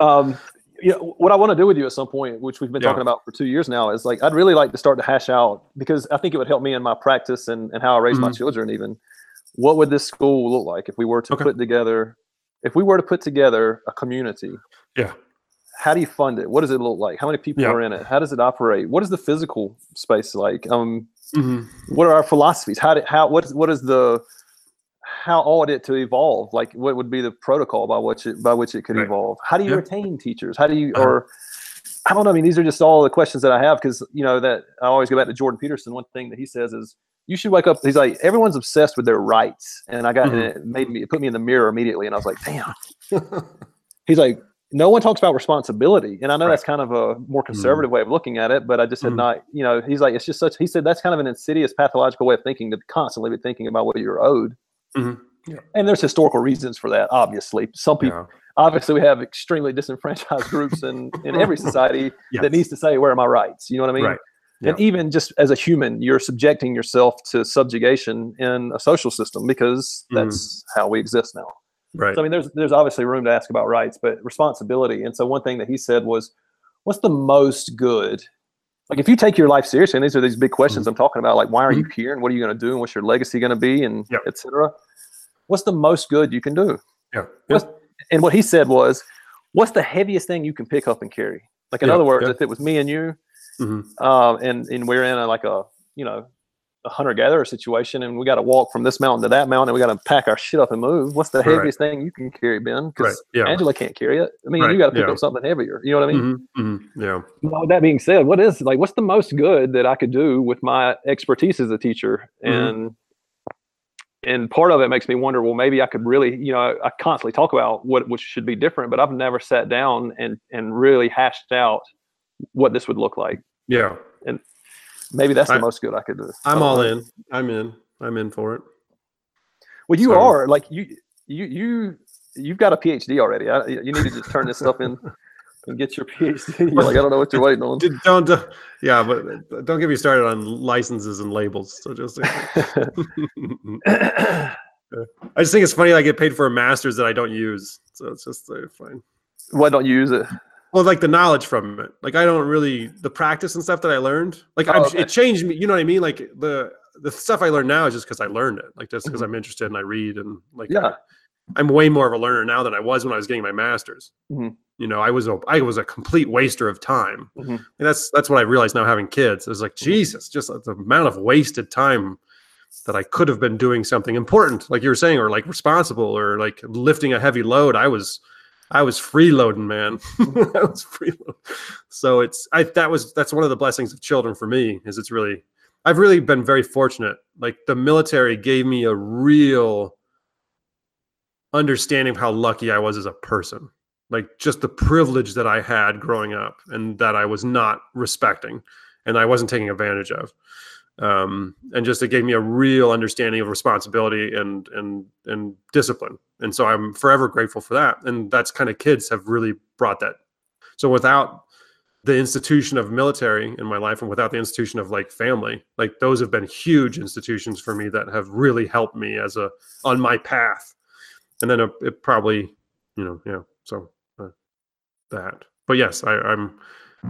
Um, you know, what I want to do with you at some point, which we've been Yeah. talking about for two years now, is like I'd really like to start to hash out because I think it would help me in my practice and, and how I raise my Mhm. children. Even what would this school look like if we were to Okay. put together, if we were to put together a community? Yeah. How do you fund it? What does it look like? How many people Yeah. are in it? How does it operate? What is the physical space like? Um, Mhm. what are our philosophies? How did how what is what is the how ought it to evolve? Like what would be the protocol by which it by which it could Right. evolve? How do you Yeah. retain teachers? How do you Uh-huh. or I don't know. I mean, these are just all the questions that I have because you know that I always go back to Jordan Peterson. One thing that he says is you should wake up. He's like everyone's obsessed with their rights, and I got and Mhm. it made me it put me in the mirror immediately, and I was like, damn. He's like, no one talks about responsibility, and I know Right. that's kind of a more conservative way of looking at it, but I just had Mhm. not, you know, he's like, it's just such. He said that's kind of an insidious, pathological way of thinking to constantly be thinking about what you're owed. Mhm. And there's historical reasons for that. Obviously, some people. Yeah. Obviously, we have extremely disenfranchised groups in in every society Yes. that needs to say, "Where are my rights?" You know what I mean? Right. And even just as a human, you're subjecting yourself to subjugation in a social system because Mhm. that's how we exist now. Right So I mean, there's there's obviously room to ask about rights, but responsibility. And so one thing that he said was, "What's the most good?" Like if you take your life seriously, and these are these big questions I'm talking about, like why are you here, and what are you going to do, and what's your legacy going to be, and Yep. et cetera. What's the most good you can do? yeah What's- And what he said was, "What's the heaviest thing you can pick up and carry?" Like in Yeah, other words, if it was me and you, Mhm. um, and and we're in a, like a you know a hunter gatherer situation, and we got to walk from this mountain to that mountain, and we got to pack our shit up and move. What's the Right. heaviest thing you can carry, Ben? Because Right, yeah. Angela can't carry it. I mean, Right, you got to pick yeah. up something heavier. You know what I mean? Mhm, mhm, yeah Well, with that being said, what is like what's the most good that I could do with my expertise as a teacher? Mhm. And and part of it makes me wonder, well, maybe I could really, you know, I constantly talk about what which should be different, but I've never sat down and and really hashed out what this would look like. yeah Maybe that's the I- most good I could do. I'm all in i'm in i'm in for it Well, you So- are like you you you you've got a PhD already. I, you need to just turn this stuff in and get your PhD. You're like I don't know what you're waiting on. Don't uh, yeah but don't get me started on licenses and labels so just i just think it's funny i get paid for a master's that i don't use so it's just uh, fine Why don't you use it? Well like the knowledge from it like i don't really the practice and stuff that i learned like Oh, okay. it changed me you know what i mean like the the stuff i learned now is just because i learned it like just because Mhm. i'm interested and i read and like Yeah. I, i'm way more of a learner now than i was when i was getting my master's Mhm. you know i was a i was a complete waster of time Mhm. and that's that's what i realized now having kids it was like jesus just the amount of wasted time that i could have been doing something important like you were saying or like responsible or like lifting a heavy load i was i was freeloading man i was freeloading so it's i that was that's one of the blessings of children for me is it's really i've really been very fortunate like the military gave me a real understanding of how lucky I was as a person. Like just the privilege that I had growing up and that I was not respecting and I wasn't taking advantage of. Um, and just it gave me a real understanding of responsibility and and and discipline. And so I'm forever grateful for that. And that's kind of kids have really brought that. So without the institution of military in my life and without the institution of like family like those have been huge institutions for me that have really helped me as a on my path and then it, probably you know yeah so uh, that but yes I, i'm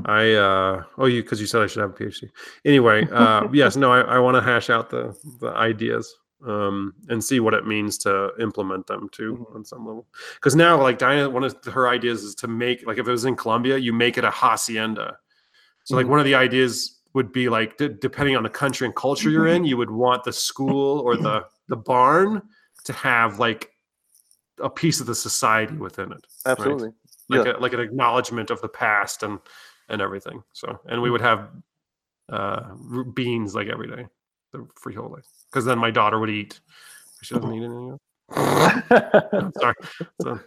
i uh oh you because you said i should have a phd anyway uh yes no i, I want to hash out the the ideas um, and see what it means to implement them too mm-hmm. on some level. Because now, like Diana, one of her ideas is to make like if it was in Colombia, you make it a hacienda. So mm-hmm. like one of the ideas would be like d- depending on the country and culture you're in, you would want the school or the the barn to have like a piece of the society within it. Absolutely, right? like yeah. a, like an acknowledgement of the past and and everything. So and we would have uh beans like every day, the frijoles because then my daughter would eat. She doesn't eat anything. sorry. So,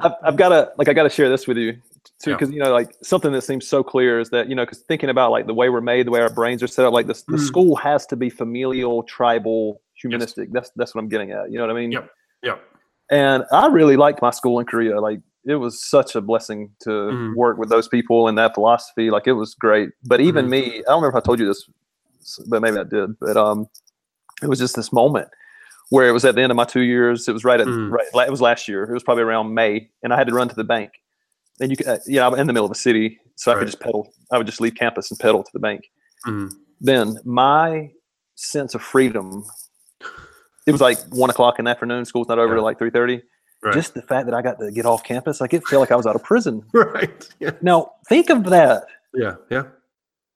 I've, I've got to like I got to share this with you too because yeah. you know like something that seems so clear is that you know because thinking about like the way we're made, the way our brains are set up, like this, the mm. school has to be familial, tribal, humanistic. Yes. That's that's what I'm getting at. You know what I mean? Yep. Yep. And I really liked my school in Korea. Like it was such a blessing to mm. work with those people and that philosophy. Like it was great. But even mm. me, I don't remember if I told you this, but maybe I did. But um, it was just this moment where it was at the end of my two years. It was right at mm. right. It was last year. It was probably around May, and I had to run to the bank. And you could, uh, yeah, I'm in the middle of a city, so right. I could just pedal. I would just leave campus and pedal to the bank. Mm. Then my sense of freedom. It was like one o'clock in the afternoon. School's not over yeah. till like three thirty. Right. Just the fact that I got to get off campus, like it felt like I was out of prison. right. Yeah. Now think of that. Yeah. Yeah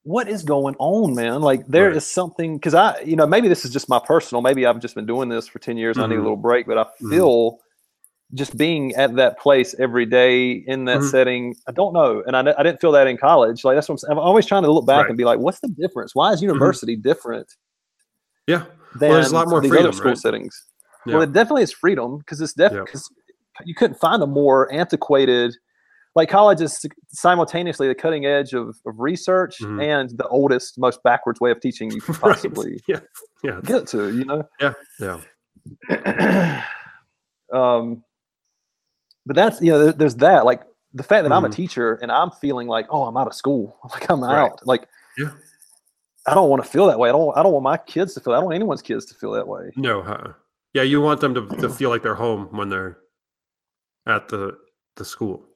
what is going on, man? Like there right. is something because I, you know, maybe this is just my personal. Maybe I've just been doing this for ten years. Mm-hmm. I need a mm-hmm. little break, but I mm-hmm. feel mm-hmm. just being at that place every day in that mm-hmm. setting. I don't know, and I, I didn't feel that in college. Like that's what I'm. I'm always trying to look back right. and be like, what's the difference? Why is mm-hmm. university different? Yeah, well, there's a lot more freedom. school right? settings. Yeah. Well, it definitely is freedom because it's definitely because yeah. you couldn't find a more antiquated like college is simultaneously the cutting edge of, of research mm-hmm. and the oldest, most backwards way of teaching you could possibly right. yeah. Yeah. get to, you know? Yeah. Yeah. um, but that's, you know, there's that, like the fact that mm-hmm. I'm a mm-hmm. teacher and I'm feeling like, oh, I'm out of school. Like I'm right. out. Like, yeah. I don't want to feel that way. I don't, I don't want my kids to feel, I don't want anyone's kids to feel that way. No. Huh? Yeah. You want them to, to feel like they're home when they're at the, the school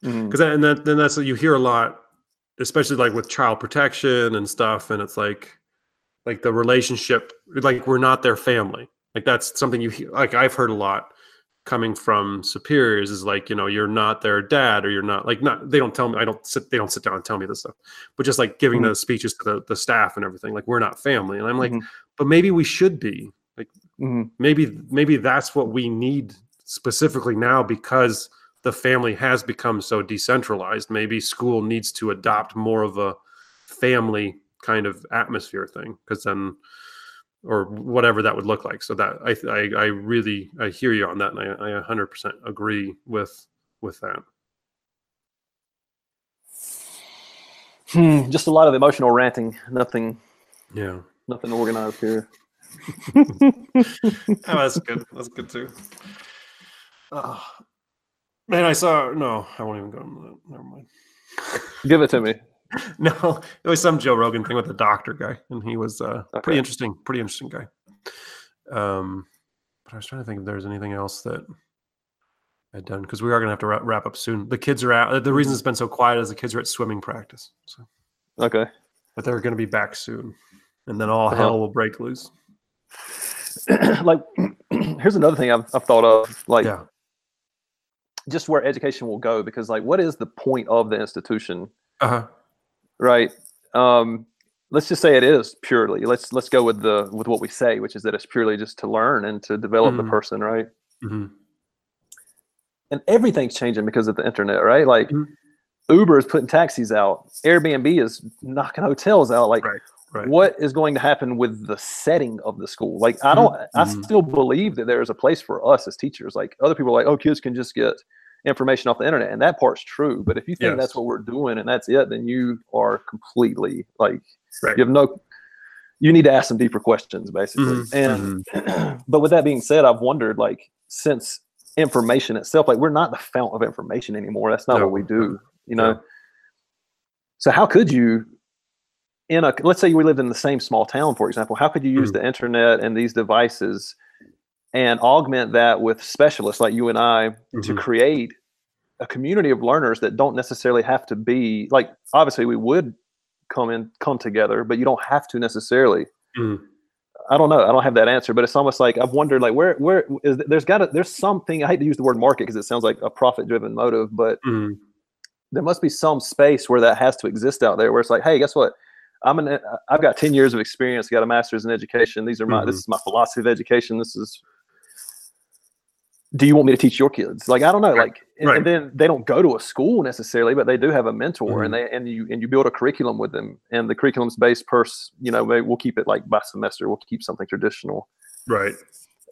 because mm-hmm. and then, then that's what you hear a lot especially like with child protection and stuff and it's like like the relationship like we're not their family like that's something you hear like i've heard a lot coming from superiors is like you know you're not their dad or you're not like not they don't tell me i don't sit they don't sit down and tell me this stuff but just like giving mm-hmm. the speeches to the, the staff and everything like we're not family and i'm like mm-hmm. but maybe we should be mm-hmm. maybe maybe that's what we need specifically now because the family has become so decentralized. Maybe school needs to adopt more of a family kind of atmosphere thing, because then, or whatever that would look like. So that I, I, I really I hear you on that, and I, I 100% agree with with that. Hmm, just a lot of emotional ranting. Nothing. Yeah. Nothing organized here. oh, that's good. That's good too. Oh, Man, I saw. No, I won't even go into that. Never mind. Give it to me. no, it was some Joe Rogan thing with the doctor guy, and he was uh, okay. pretty interesting. Pretty interesting guy. Um, but I was trying to think if there's anything else that I'd done because we are gonna have to wrap, wrap up soon. The kids are out. The reason mm-hmm. it's been so quiet is the kids are at swimming practice. So okay, but they're gonna be back soon, and then all uh-huh. hell will break loose. like, here's another thing I've, I've thought of. Like, yeah just where education will go because like what is the point of the institution uh-huh. right um, let's just say it is purely let's let's go with the with what we say which is that it's purely just to learn and to develop mm-hmm. the person right mm-hmm. and everything's changing because of the internet right like mm-hmm. uber is putting taxis out airbnb is knocking hotels out like right. Right. what is going to happen with the setting of the school like i don't i Mhm. still believe that there's a place for us as teachers like other people are like oh kids can just get information off the internet and that part's true but if you think Yes. that's what we're doing and that's it then you are completely like Right. you have no you need to ask some deeper questions basically Mhm, and but with that being said i've wondered like since information itself like we're not the fount of information anymore that's not No, what we do you know no. so how could you in a let's say we lived in the same small town for example how could you use Mhm. the internet and these devices and augment that with specialists like you and i to Mhm. create a community of learners that don't necessarily have to be like obviously we would come in come together but you don't have to necessarily Mhm. I don't know. I don't have that answer, but it's almost like I've wondered, like where where is there's got to there's something. I hate to use the word market because it sounds like a profit driven motive, but Mhm. there must be some space where that has to exist out there, where it's like, hey, guess what? I'm an I've got ten years of experience, got a master's in education. These are my this Mhm. is my philosophy of education. This is. Do you want me to teach your kids? Like I don't know, like and, Right. and then they don't go to a school necessarily, but they do have a mentor, Mhm. and they and you and you build a curriculum with them, and the curriculum's based per you know we'll keep it like by semester, we'll keep something traditional. Right.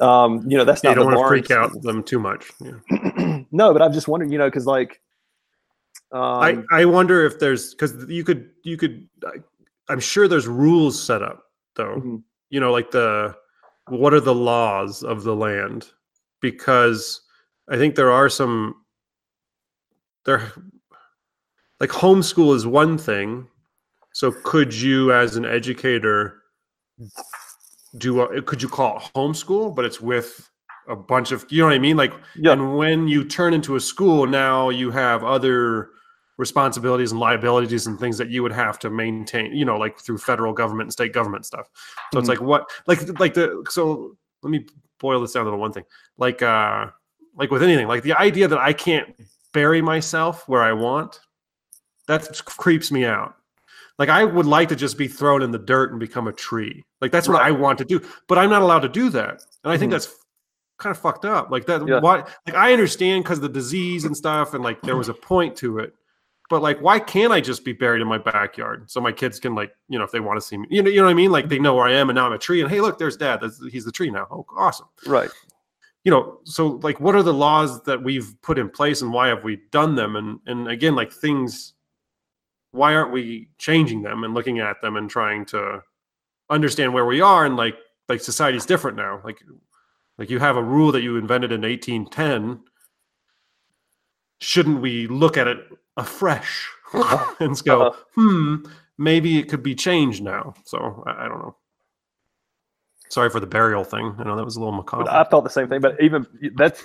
Um, you know that's You not don't the want to freak out them too much. Yeah. no, but I'm just wondering, you know, because like, um, I, I wonder if there's because you could you could I, I'm sure there's rules set up though. Mhm. You know, like the what are the laws of the land? Because I think there are some there like homeschool is one thing. So could you as an educator do a, could you call it homeschool but it's with a bunch of you know what I mean like yeah, and when you turn into a school, now you have other responsibilities and liabilities and things that you would have to maintain, you know, like through federal government and state government stuff. So it's Mhm. like what like like the so let me boil this down to the one thing. Like uh like with anything, like the idea that I can't bury myself where I want, that creeps me out. Like I would like to just be thrown in the dirt and become a tree. Like that's what Right. I want to do, but I'm not allowed to do that. And I think Mhm. that's kind of fucked up. Like that Yeah. why like I understand cuz the disease and stuff and like there was a point to it. But like why can't I just be buried in my backyard so my kids can like, you know, if they want to see me. You know, you know what I mean? Like they know where I am and now I'm a tree and hey, look, there's dad. That's, he's the tree now. Oh, awesome right. you know so like what are the laws that we've put in place and why have we done them and and again like things why aren't we changing them and looking at them and trying to understand where we are and like like society's different now like like you have a rule that you invented in 1810 shouldn't we look at it afresh and go Uh-huh. hmm maybe it could be changed now so i, I don't know sorry for the burial thing i know that was a little macabre I felt the same thing, but even that's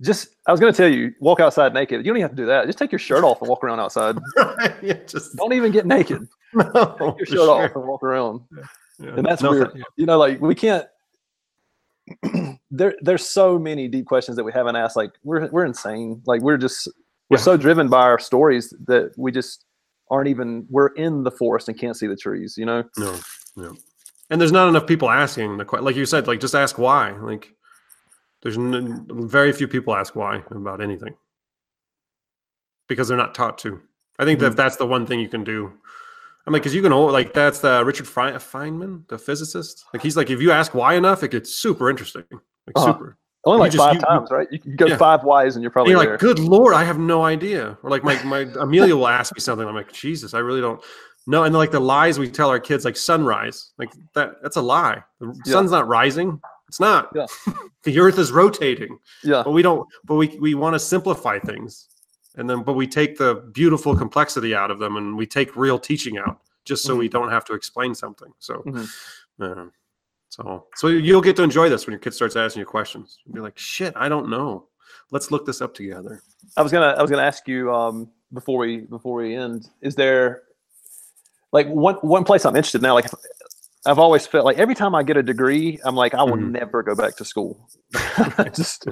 just. I was going to tell you, walk outside naked. You don't even have to do that. Just take your shirt off and walk around outside. yeah, just Don't even get naked. no, Take your shirt sure. off and walk around. Yeah. and that's weird. th- You know, like we can't. there, there's so many deep questions that we haven't asked. Like we're we're insane. Like we're just we're Yeah. so driven by our stories that we just aren't even. We're in the forest and can't see the trees. You know. No, no. And there's not enough people asking the question. Like you said, like just ask why. Like there's n- very few people ask why about anything because they're not taught to. I think that Mhm. that's the one thing you can do. I mean, because you can like that's the Richard Feynman, the physicist. Like he's like, if you ask why enough, it gets super interesting. Like Uh-huh. super. Only You like just- five you- you- times, right? You can go Yeah. five Ys and you're And probably you're there. like, good lord, I have no idea. Or like my my Amelia will ask me something. I'm like, Jesus, I really don't know. And like the lies we tell our kids, like sunrise, like that that's a lie. The Yeah. sun's not rising. It's not. Yeah. the earth is rotating. yeah. But we don't but we we want to simplify things. And then but we take the beautiful complexity out of them and we take real teaching out just so Mm-hmm. we don't have to explain something. So Mhm. uh, so so you'll get to enjoy this when your kid starts asking you questions. You'll be like, shit, I don't know. Let's look this up together. I was gonna I was gonna ask you um before we before we end, is there like one one place I'm interested now? Like I've always felt like every time I get a degree, I'm like I will Mhm. never go back to school, just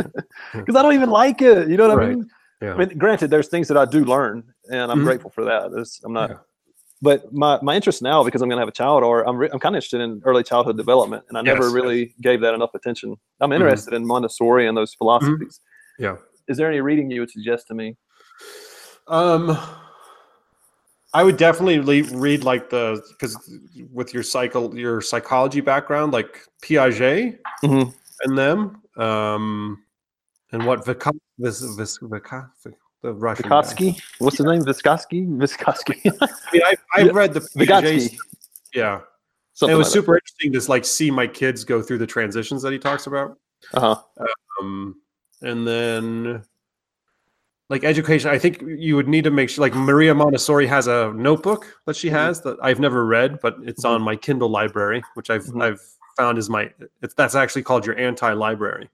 because I don't even like it. You know what I mean? Yeah. I mean, granted, there's things that I do learn, and I'm Mhm. grateful for that. It's, I'm not. Yeah. But my, my interest now, because I'm going to have a child, or I'm, re- I'm kind of interested in early childhood development, and I never Yes, yes. really gave that enough attention. I'm interested in Montessori and those philosophies. Yeah. Is there any reading you would suggest to me? Um, I would definitely le- read like the because with your cycle your psychology background, like Piaget Mhm. and them, um, and what Vika, Vis, Vis, Vika, the Russian guy. Vygotsky? What's his name? Vygotsky? Vygotsky. I mean, I, I've Yeah, read the Piaget. Vygotsky. Yeah, Something it was like super interesting to like see my kids go through the transitions that he talks about. Uh-huh. um, and then like education i think you would need to make sure like maria montessori has a notebook that she Mhm. has that i've never read but it's Mhm. on my kindle library which i've Mhm. i've found is my it's that's actually called your anti-library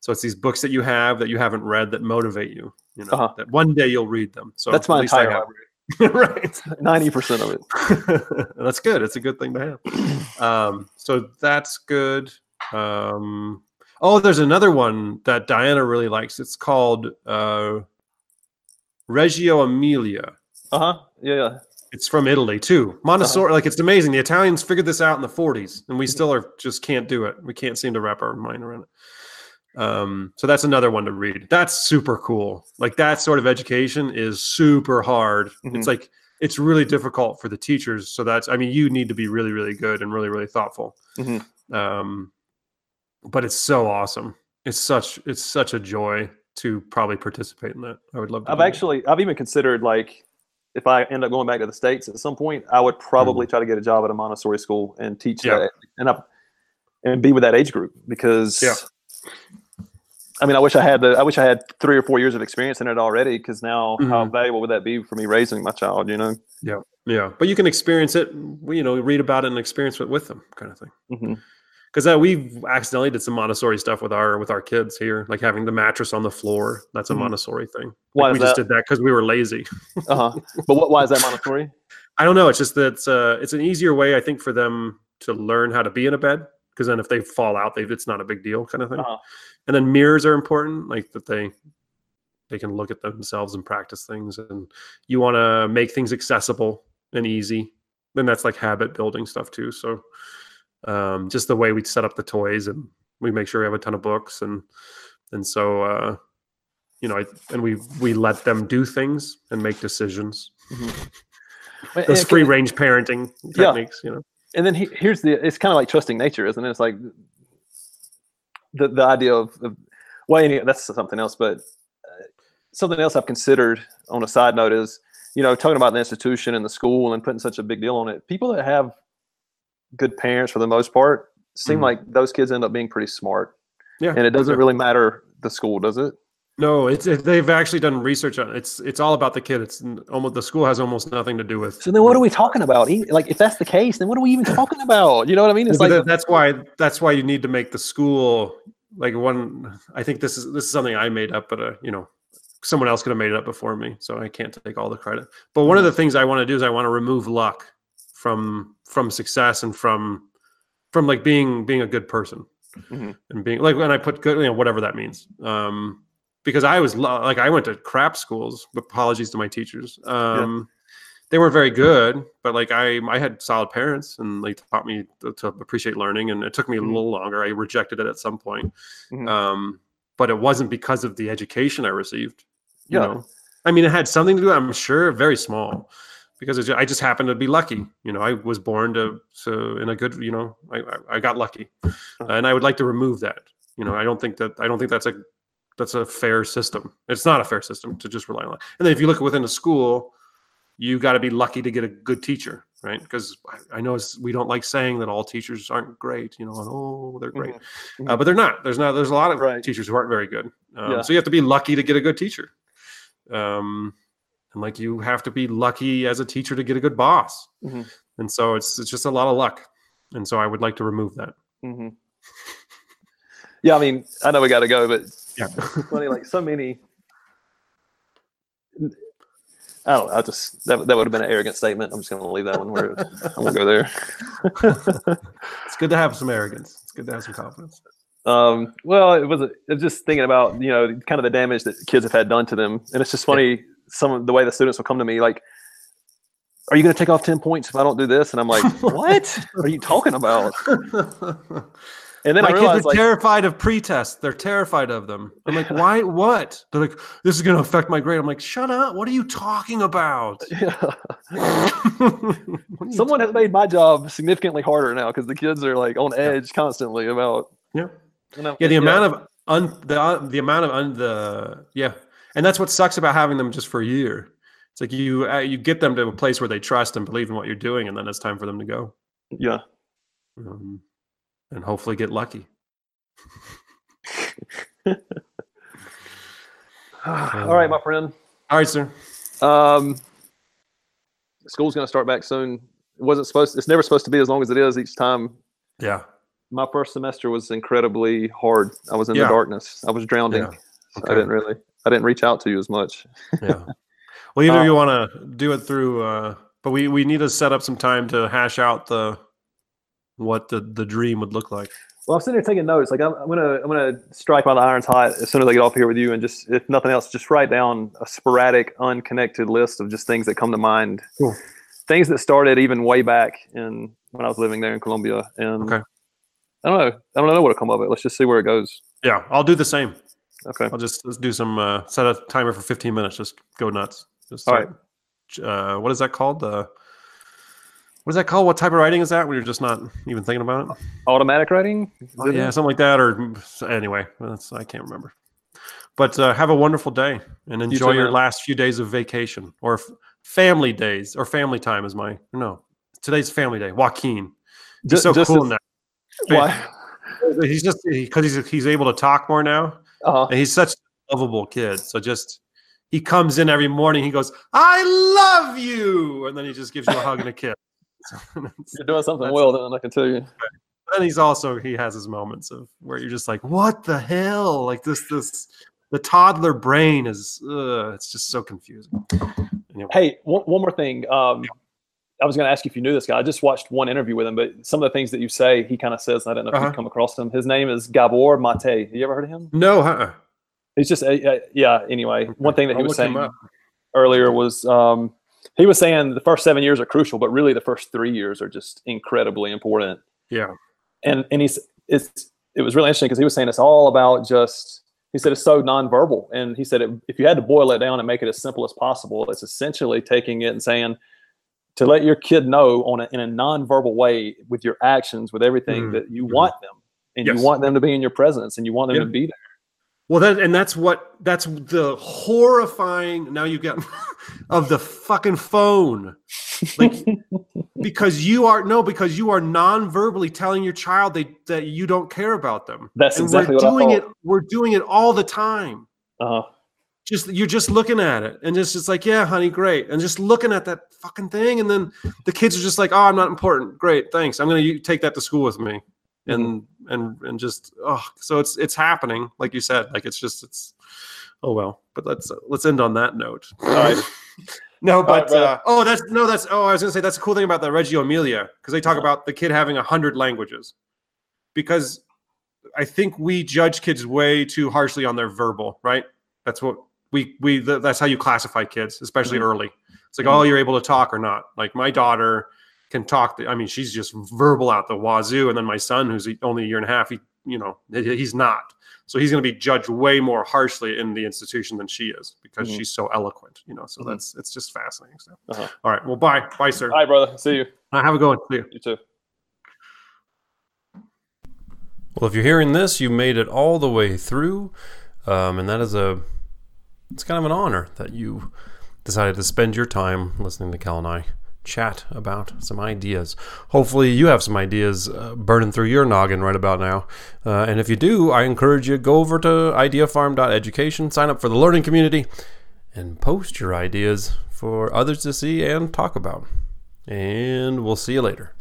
so it's these books that you have that you haven't read that motivate you you know Uh-huh. that one day you'll read them so That's my entire library. right 90% of it. that's good it's a good thing to have um, so that's good. Um, oh, there's another one that Diana really likes. It's called uh, Reggio Emilia. Uh-huh. Yeah, yeah. It's from Italy too. Montessori, like it's amazing. The Italians figured this out in the 40s, and we still are just can't do it. We can't seem to wrap our mind around it. Um, so that's another one to read. That's super cool. Like that sort of education is super hard. Mhm. It's like it's really difficult for the teachers. So that's I mean, you need to be really, really good and really, really thoughtful. Mhm. Um, but it's so awesome. It's such it's such a joy to probably participate in that. I would love to. I've that. actually, I've even considered like, if I end up going back to the states at some point, I would probably try to get a job at a Montessori school and teach Mm-hmm. Yeah. that, and up and be with that age group because. Yeah. I mean, I wish I had the. I wish I had three or four years of experience in it already. Because now, how Mhm. valuable would that be for me raising my child? You know. Yeah, yeah. but you can experience it. You know, read about it and experience it with them, kind of thing. Because uh, we've accidentally did some Montessori stuff with our with our kids here, like having the mattress on the floor. That's a Mhm. Montessori thing. Why Like, is we just did that because we were lazy. Uh huh. But what? Why is that Montessori? I don't know. It's just that it's uh, it's an easier way, I think, for them to learn how to be in a bed. Because then if they fall out, they it's not a big deal, kind of thing. Uh-huh. And then mirrors are important, like that they they can look at themselves and practice things. And you want to make things accessible and easy. Then that's like habit building stuff too. So um, just the way we set up the toys and we make sure we have a ton of books and and so uh, you know, I, and we we let them do things and make decisions. And- Those free range parenting Yeah. techniques, you know. And then he, here's the it's kind of like trusting nature isn't it? It's like the the idea of, of well anyway, that's something else but uh, something else i've considered on a side note is you know talking about the institution and the school and putting such a big deal on it people that have good parents for the most part seem Mhm. like those kids end up being pretty smart. Yeah, and it doesn't really matter the school does it No, it's it, they've actually done research on it. It's it's all about the kid. It's almost the school has almost nothing to do with. so then what are we talking about like if that's the case then what are we even talking about you know what i mean it's like that- that's why that's why you need to make the school like one. I think this is this is something I made up, but uh, you know, someone else could have made it up before me, so I can't take all the credit. But one of the things I want to do is I want to remove luck from from success and from from like being being a good person Mhm. and being like when I put good, you know, whatever that means. Um, because I was like I went to crap schools. Apologies to my teachers. Um, They weren't very good, but like I I had solid parents and they taught me to, to appreciate learning. And it took me a Mhm. little longer. I rejected it at some point, Mhm. um, but it wasn't because of the education I received. You Yeah. know, I mean, it had something to do. I'm sure, very small, because I just happened to be lucky. You know, I was born to so in a good. You know, I I, I got lucky, and I would like to remove that. You know, I don't think that I don't think that's a that's a fair system. It's not a fair system to just rely on. And then if you look within a school, you got to be lucky to get a good teacher, right? Because I, I know we don't like saying that all teachers aren't great. You know, oh, they're great, Mhm. uh, but they're not. There's not. There's a lot of Right. teachers who aren't very good. Um, Yeah. So you have to be lucky to get a good teacher. Um, and like you have to be lucky as a teacher to get a good boss. Mhm. And so it's it's just a lot of luck. And so I would like to remove that. hmm Yeah, I mean, I know we got to go, but Yeah. funny, like so many. I don't know. I just that, that would have been an arrogant statement. I'm just going to leave that one where I'm going to go there. it's good to have some arrogance. It's good to have some confidence. Um, well, it was, it was just thinking about you know kind of the damage that kids have had done to them, and it's just funny some of the way the students will come to me like, "Are you going to take off ten points if I don't do this?" And I'm like, "What are you talking about?" And then My I kids are like, terrified of pre-tests. They're terrified of them. I'm like, why? What? They're like, this is going to affect my grade. I'm like, shut up. What are you talking about? You someone has made my job significantly harder now because the kids are like on edge constantly about. Yeah. You know, Yeah, the amount of un, the uh, the amount of un, the yeah, and that's what sucks about having them just for a year. It's like you uh, you get them to a place where they trust and believe in what you're doing, and then it's time for them to go, yeah. um, and hopefully get lucky. All right, my friend. All right, sir. Um, school's going to start back soon. It wasn't supposed. It's never supposed to be as long as it is each time. Yeah. My first semester was incredibly hard. I was in Yeah. the darkness. I was drowning. Yeah. So Okay. I didn't really. I didn't reach out to you as much. Yeah. Well, either Uh, you want to do it through, uh, but we we need to set up some time to hash out the what the the dream would look like. Well, I'm sitting here taking notes. Like I'm, I'm gonna I'm gonna strike while the iron's hot as soon as I get off here with you, and just if nothing else, just write down a sporadic, unconnected list of just things that come to mind. Cool. Things that started even way back in when I was living there in Colombia, and Okay. I don't know. I don't know what'll come of it. Let's just see where it goes. Yeah, I'll do the same. Okay. I'll just let's do some uh, set a timer for 15 minutes. Just go nuts. Just All right. Uh, what is that called? Uh, what is that called? What type of writing is that? When you're just not even thinking about it? Automatic writing. Oh, yeah, it? something like that. Or anyway, that's I can't remember. But uh, have a wonderful day and enjoy too, your man. last few days of vacation or f- family days or family time is my no. Today's family day. Joaquin, he's Just, so just cool as- now. Why? He's just because he's he's able to talk more now. Uh, And he's such a lovable kid. So just he comes in every morning, he goes, I love you. And then he just gives you a hug and a kiss. you're doing something well, then I can tell you. then he's also he has his moments of where you're just like, what the hell? Like this this the toddler brain is uh, it's just so confusing. Anyway, Hey, one, one more thing. Um, I was going to ask you if you knew this guy. I just watched one interview with him, but some of the things that you say, he kind of says. and I don't know if Uh-huh. you've come across him. His name is Gabor Mate. You ever heard of him? no, uh-uh. He's just, uh, uh, yeah. Anyway, one thing that he I'll was saying earlier was um, he was saying the first seven years are crucial, but really the first three years are just incredibly important. Yeah. And and he's it's it was really interesting because he was saying it's all about just he said it's so nonverbal, and he said it, if you had to boil it down and make it as simple as possible, it's essentially taking it and saying to let your kid know on a, in a nonverbal way with your actions, with everything Mm, that you mhm. want them, and Yes. you want them to be in your presence, and you want them Yeah. to be there. Well, that and that's what that's the horrifying. Now you get of the fucking phone, like because you are no because you are non-verbally telling your child they, that you don't care about them. That's and exactly we're doing it. We're doing it all the time. Uh-huh. Just you're just looking at it and just it's like yeah, honey, great, and just looking at that fucking thing, and then the kids are just like, oh, I'm not important. Great, thanks. I'm gonna take that to school with me, and and and just oh, so it's it's happening, like you said, like it's just it's oh well. But let's let's end on that note. all right. No, but brother. uh, oh, that's no, that's oh, I was gonna say that's the cool thing about the Reggio Emilia because they talk about the kid having a hundred languages. Because I think we judge kids way too harshly on their verbal, right? That's what we we th- that's how you classify kids, especially Mhm. early. It's like oh, you're able to talk or not. Like my daughter can talk. I mean, she's just verbal out the wazoo, and then my son, who's only a year and a half, he you know he's not. So he's going to be judged way more harshly in the institution than she is because Mhm. she's so eloquent, you know. So Mhm. that's it's just fascinating. So, Uh-huh. all right, well, bye, bye, sir. All right, brother. See you. Uh, have a good one. See you. You too. Well, if you're hearing this, you made it all the way through, um, and that is a it's kind of an honor that you decided to spend your time listening to Cal and I chat about some ideas. Hopefully, you have some ideas uh, burning through your noggin right about now. Uh, and if you do, I encourage you go over to ideafarm.education, sign up for the learning community, and post your ideas for others to see and talk about. And we'll see you later.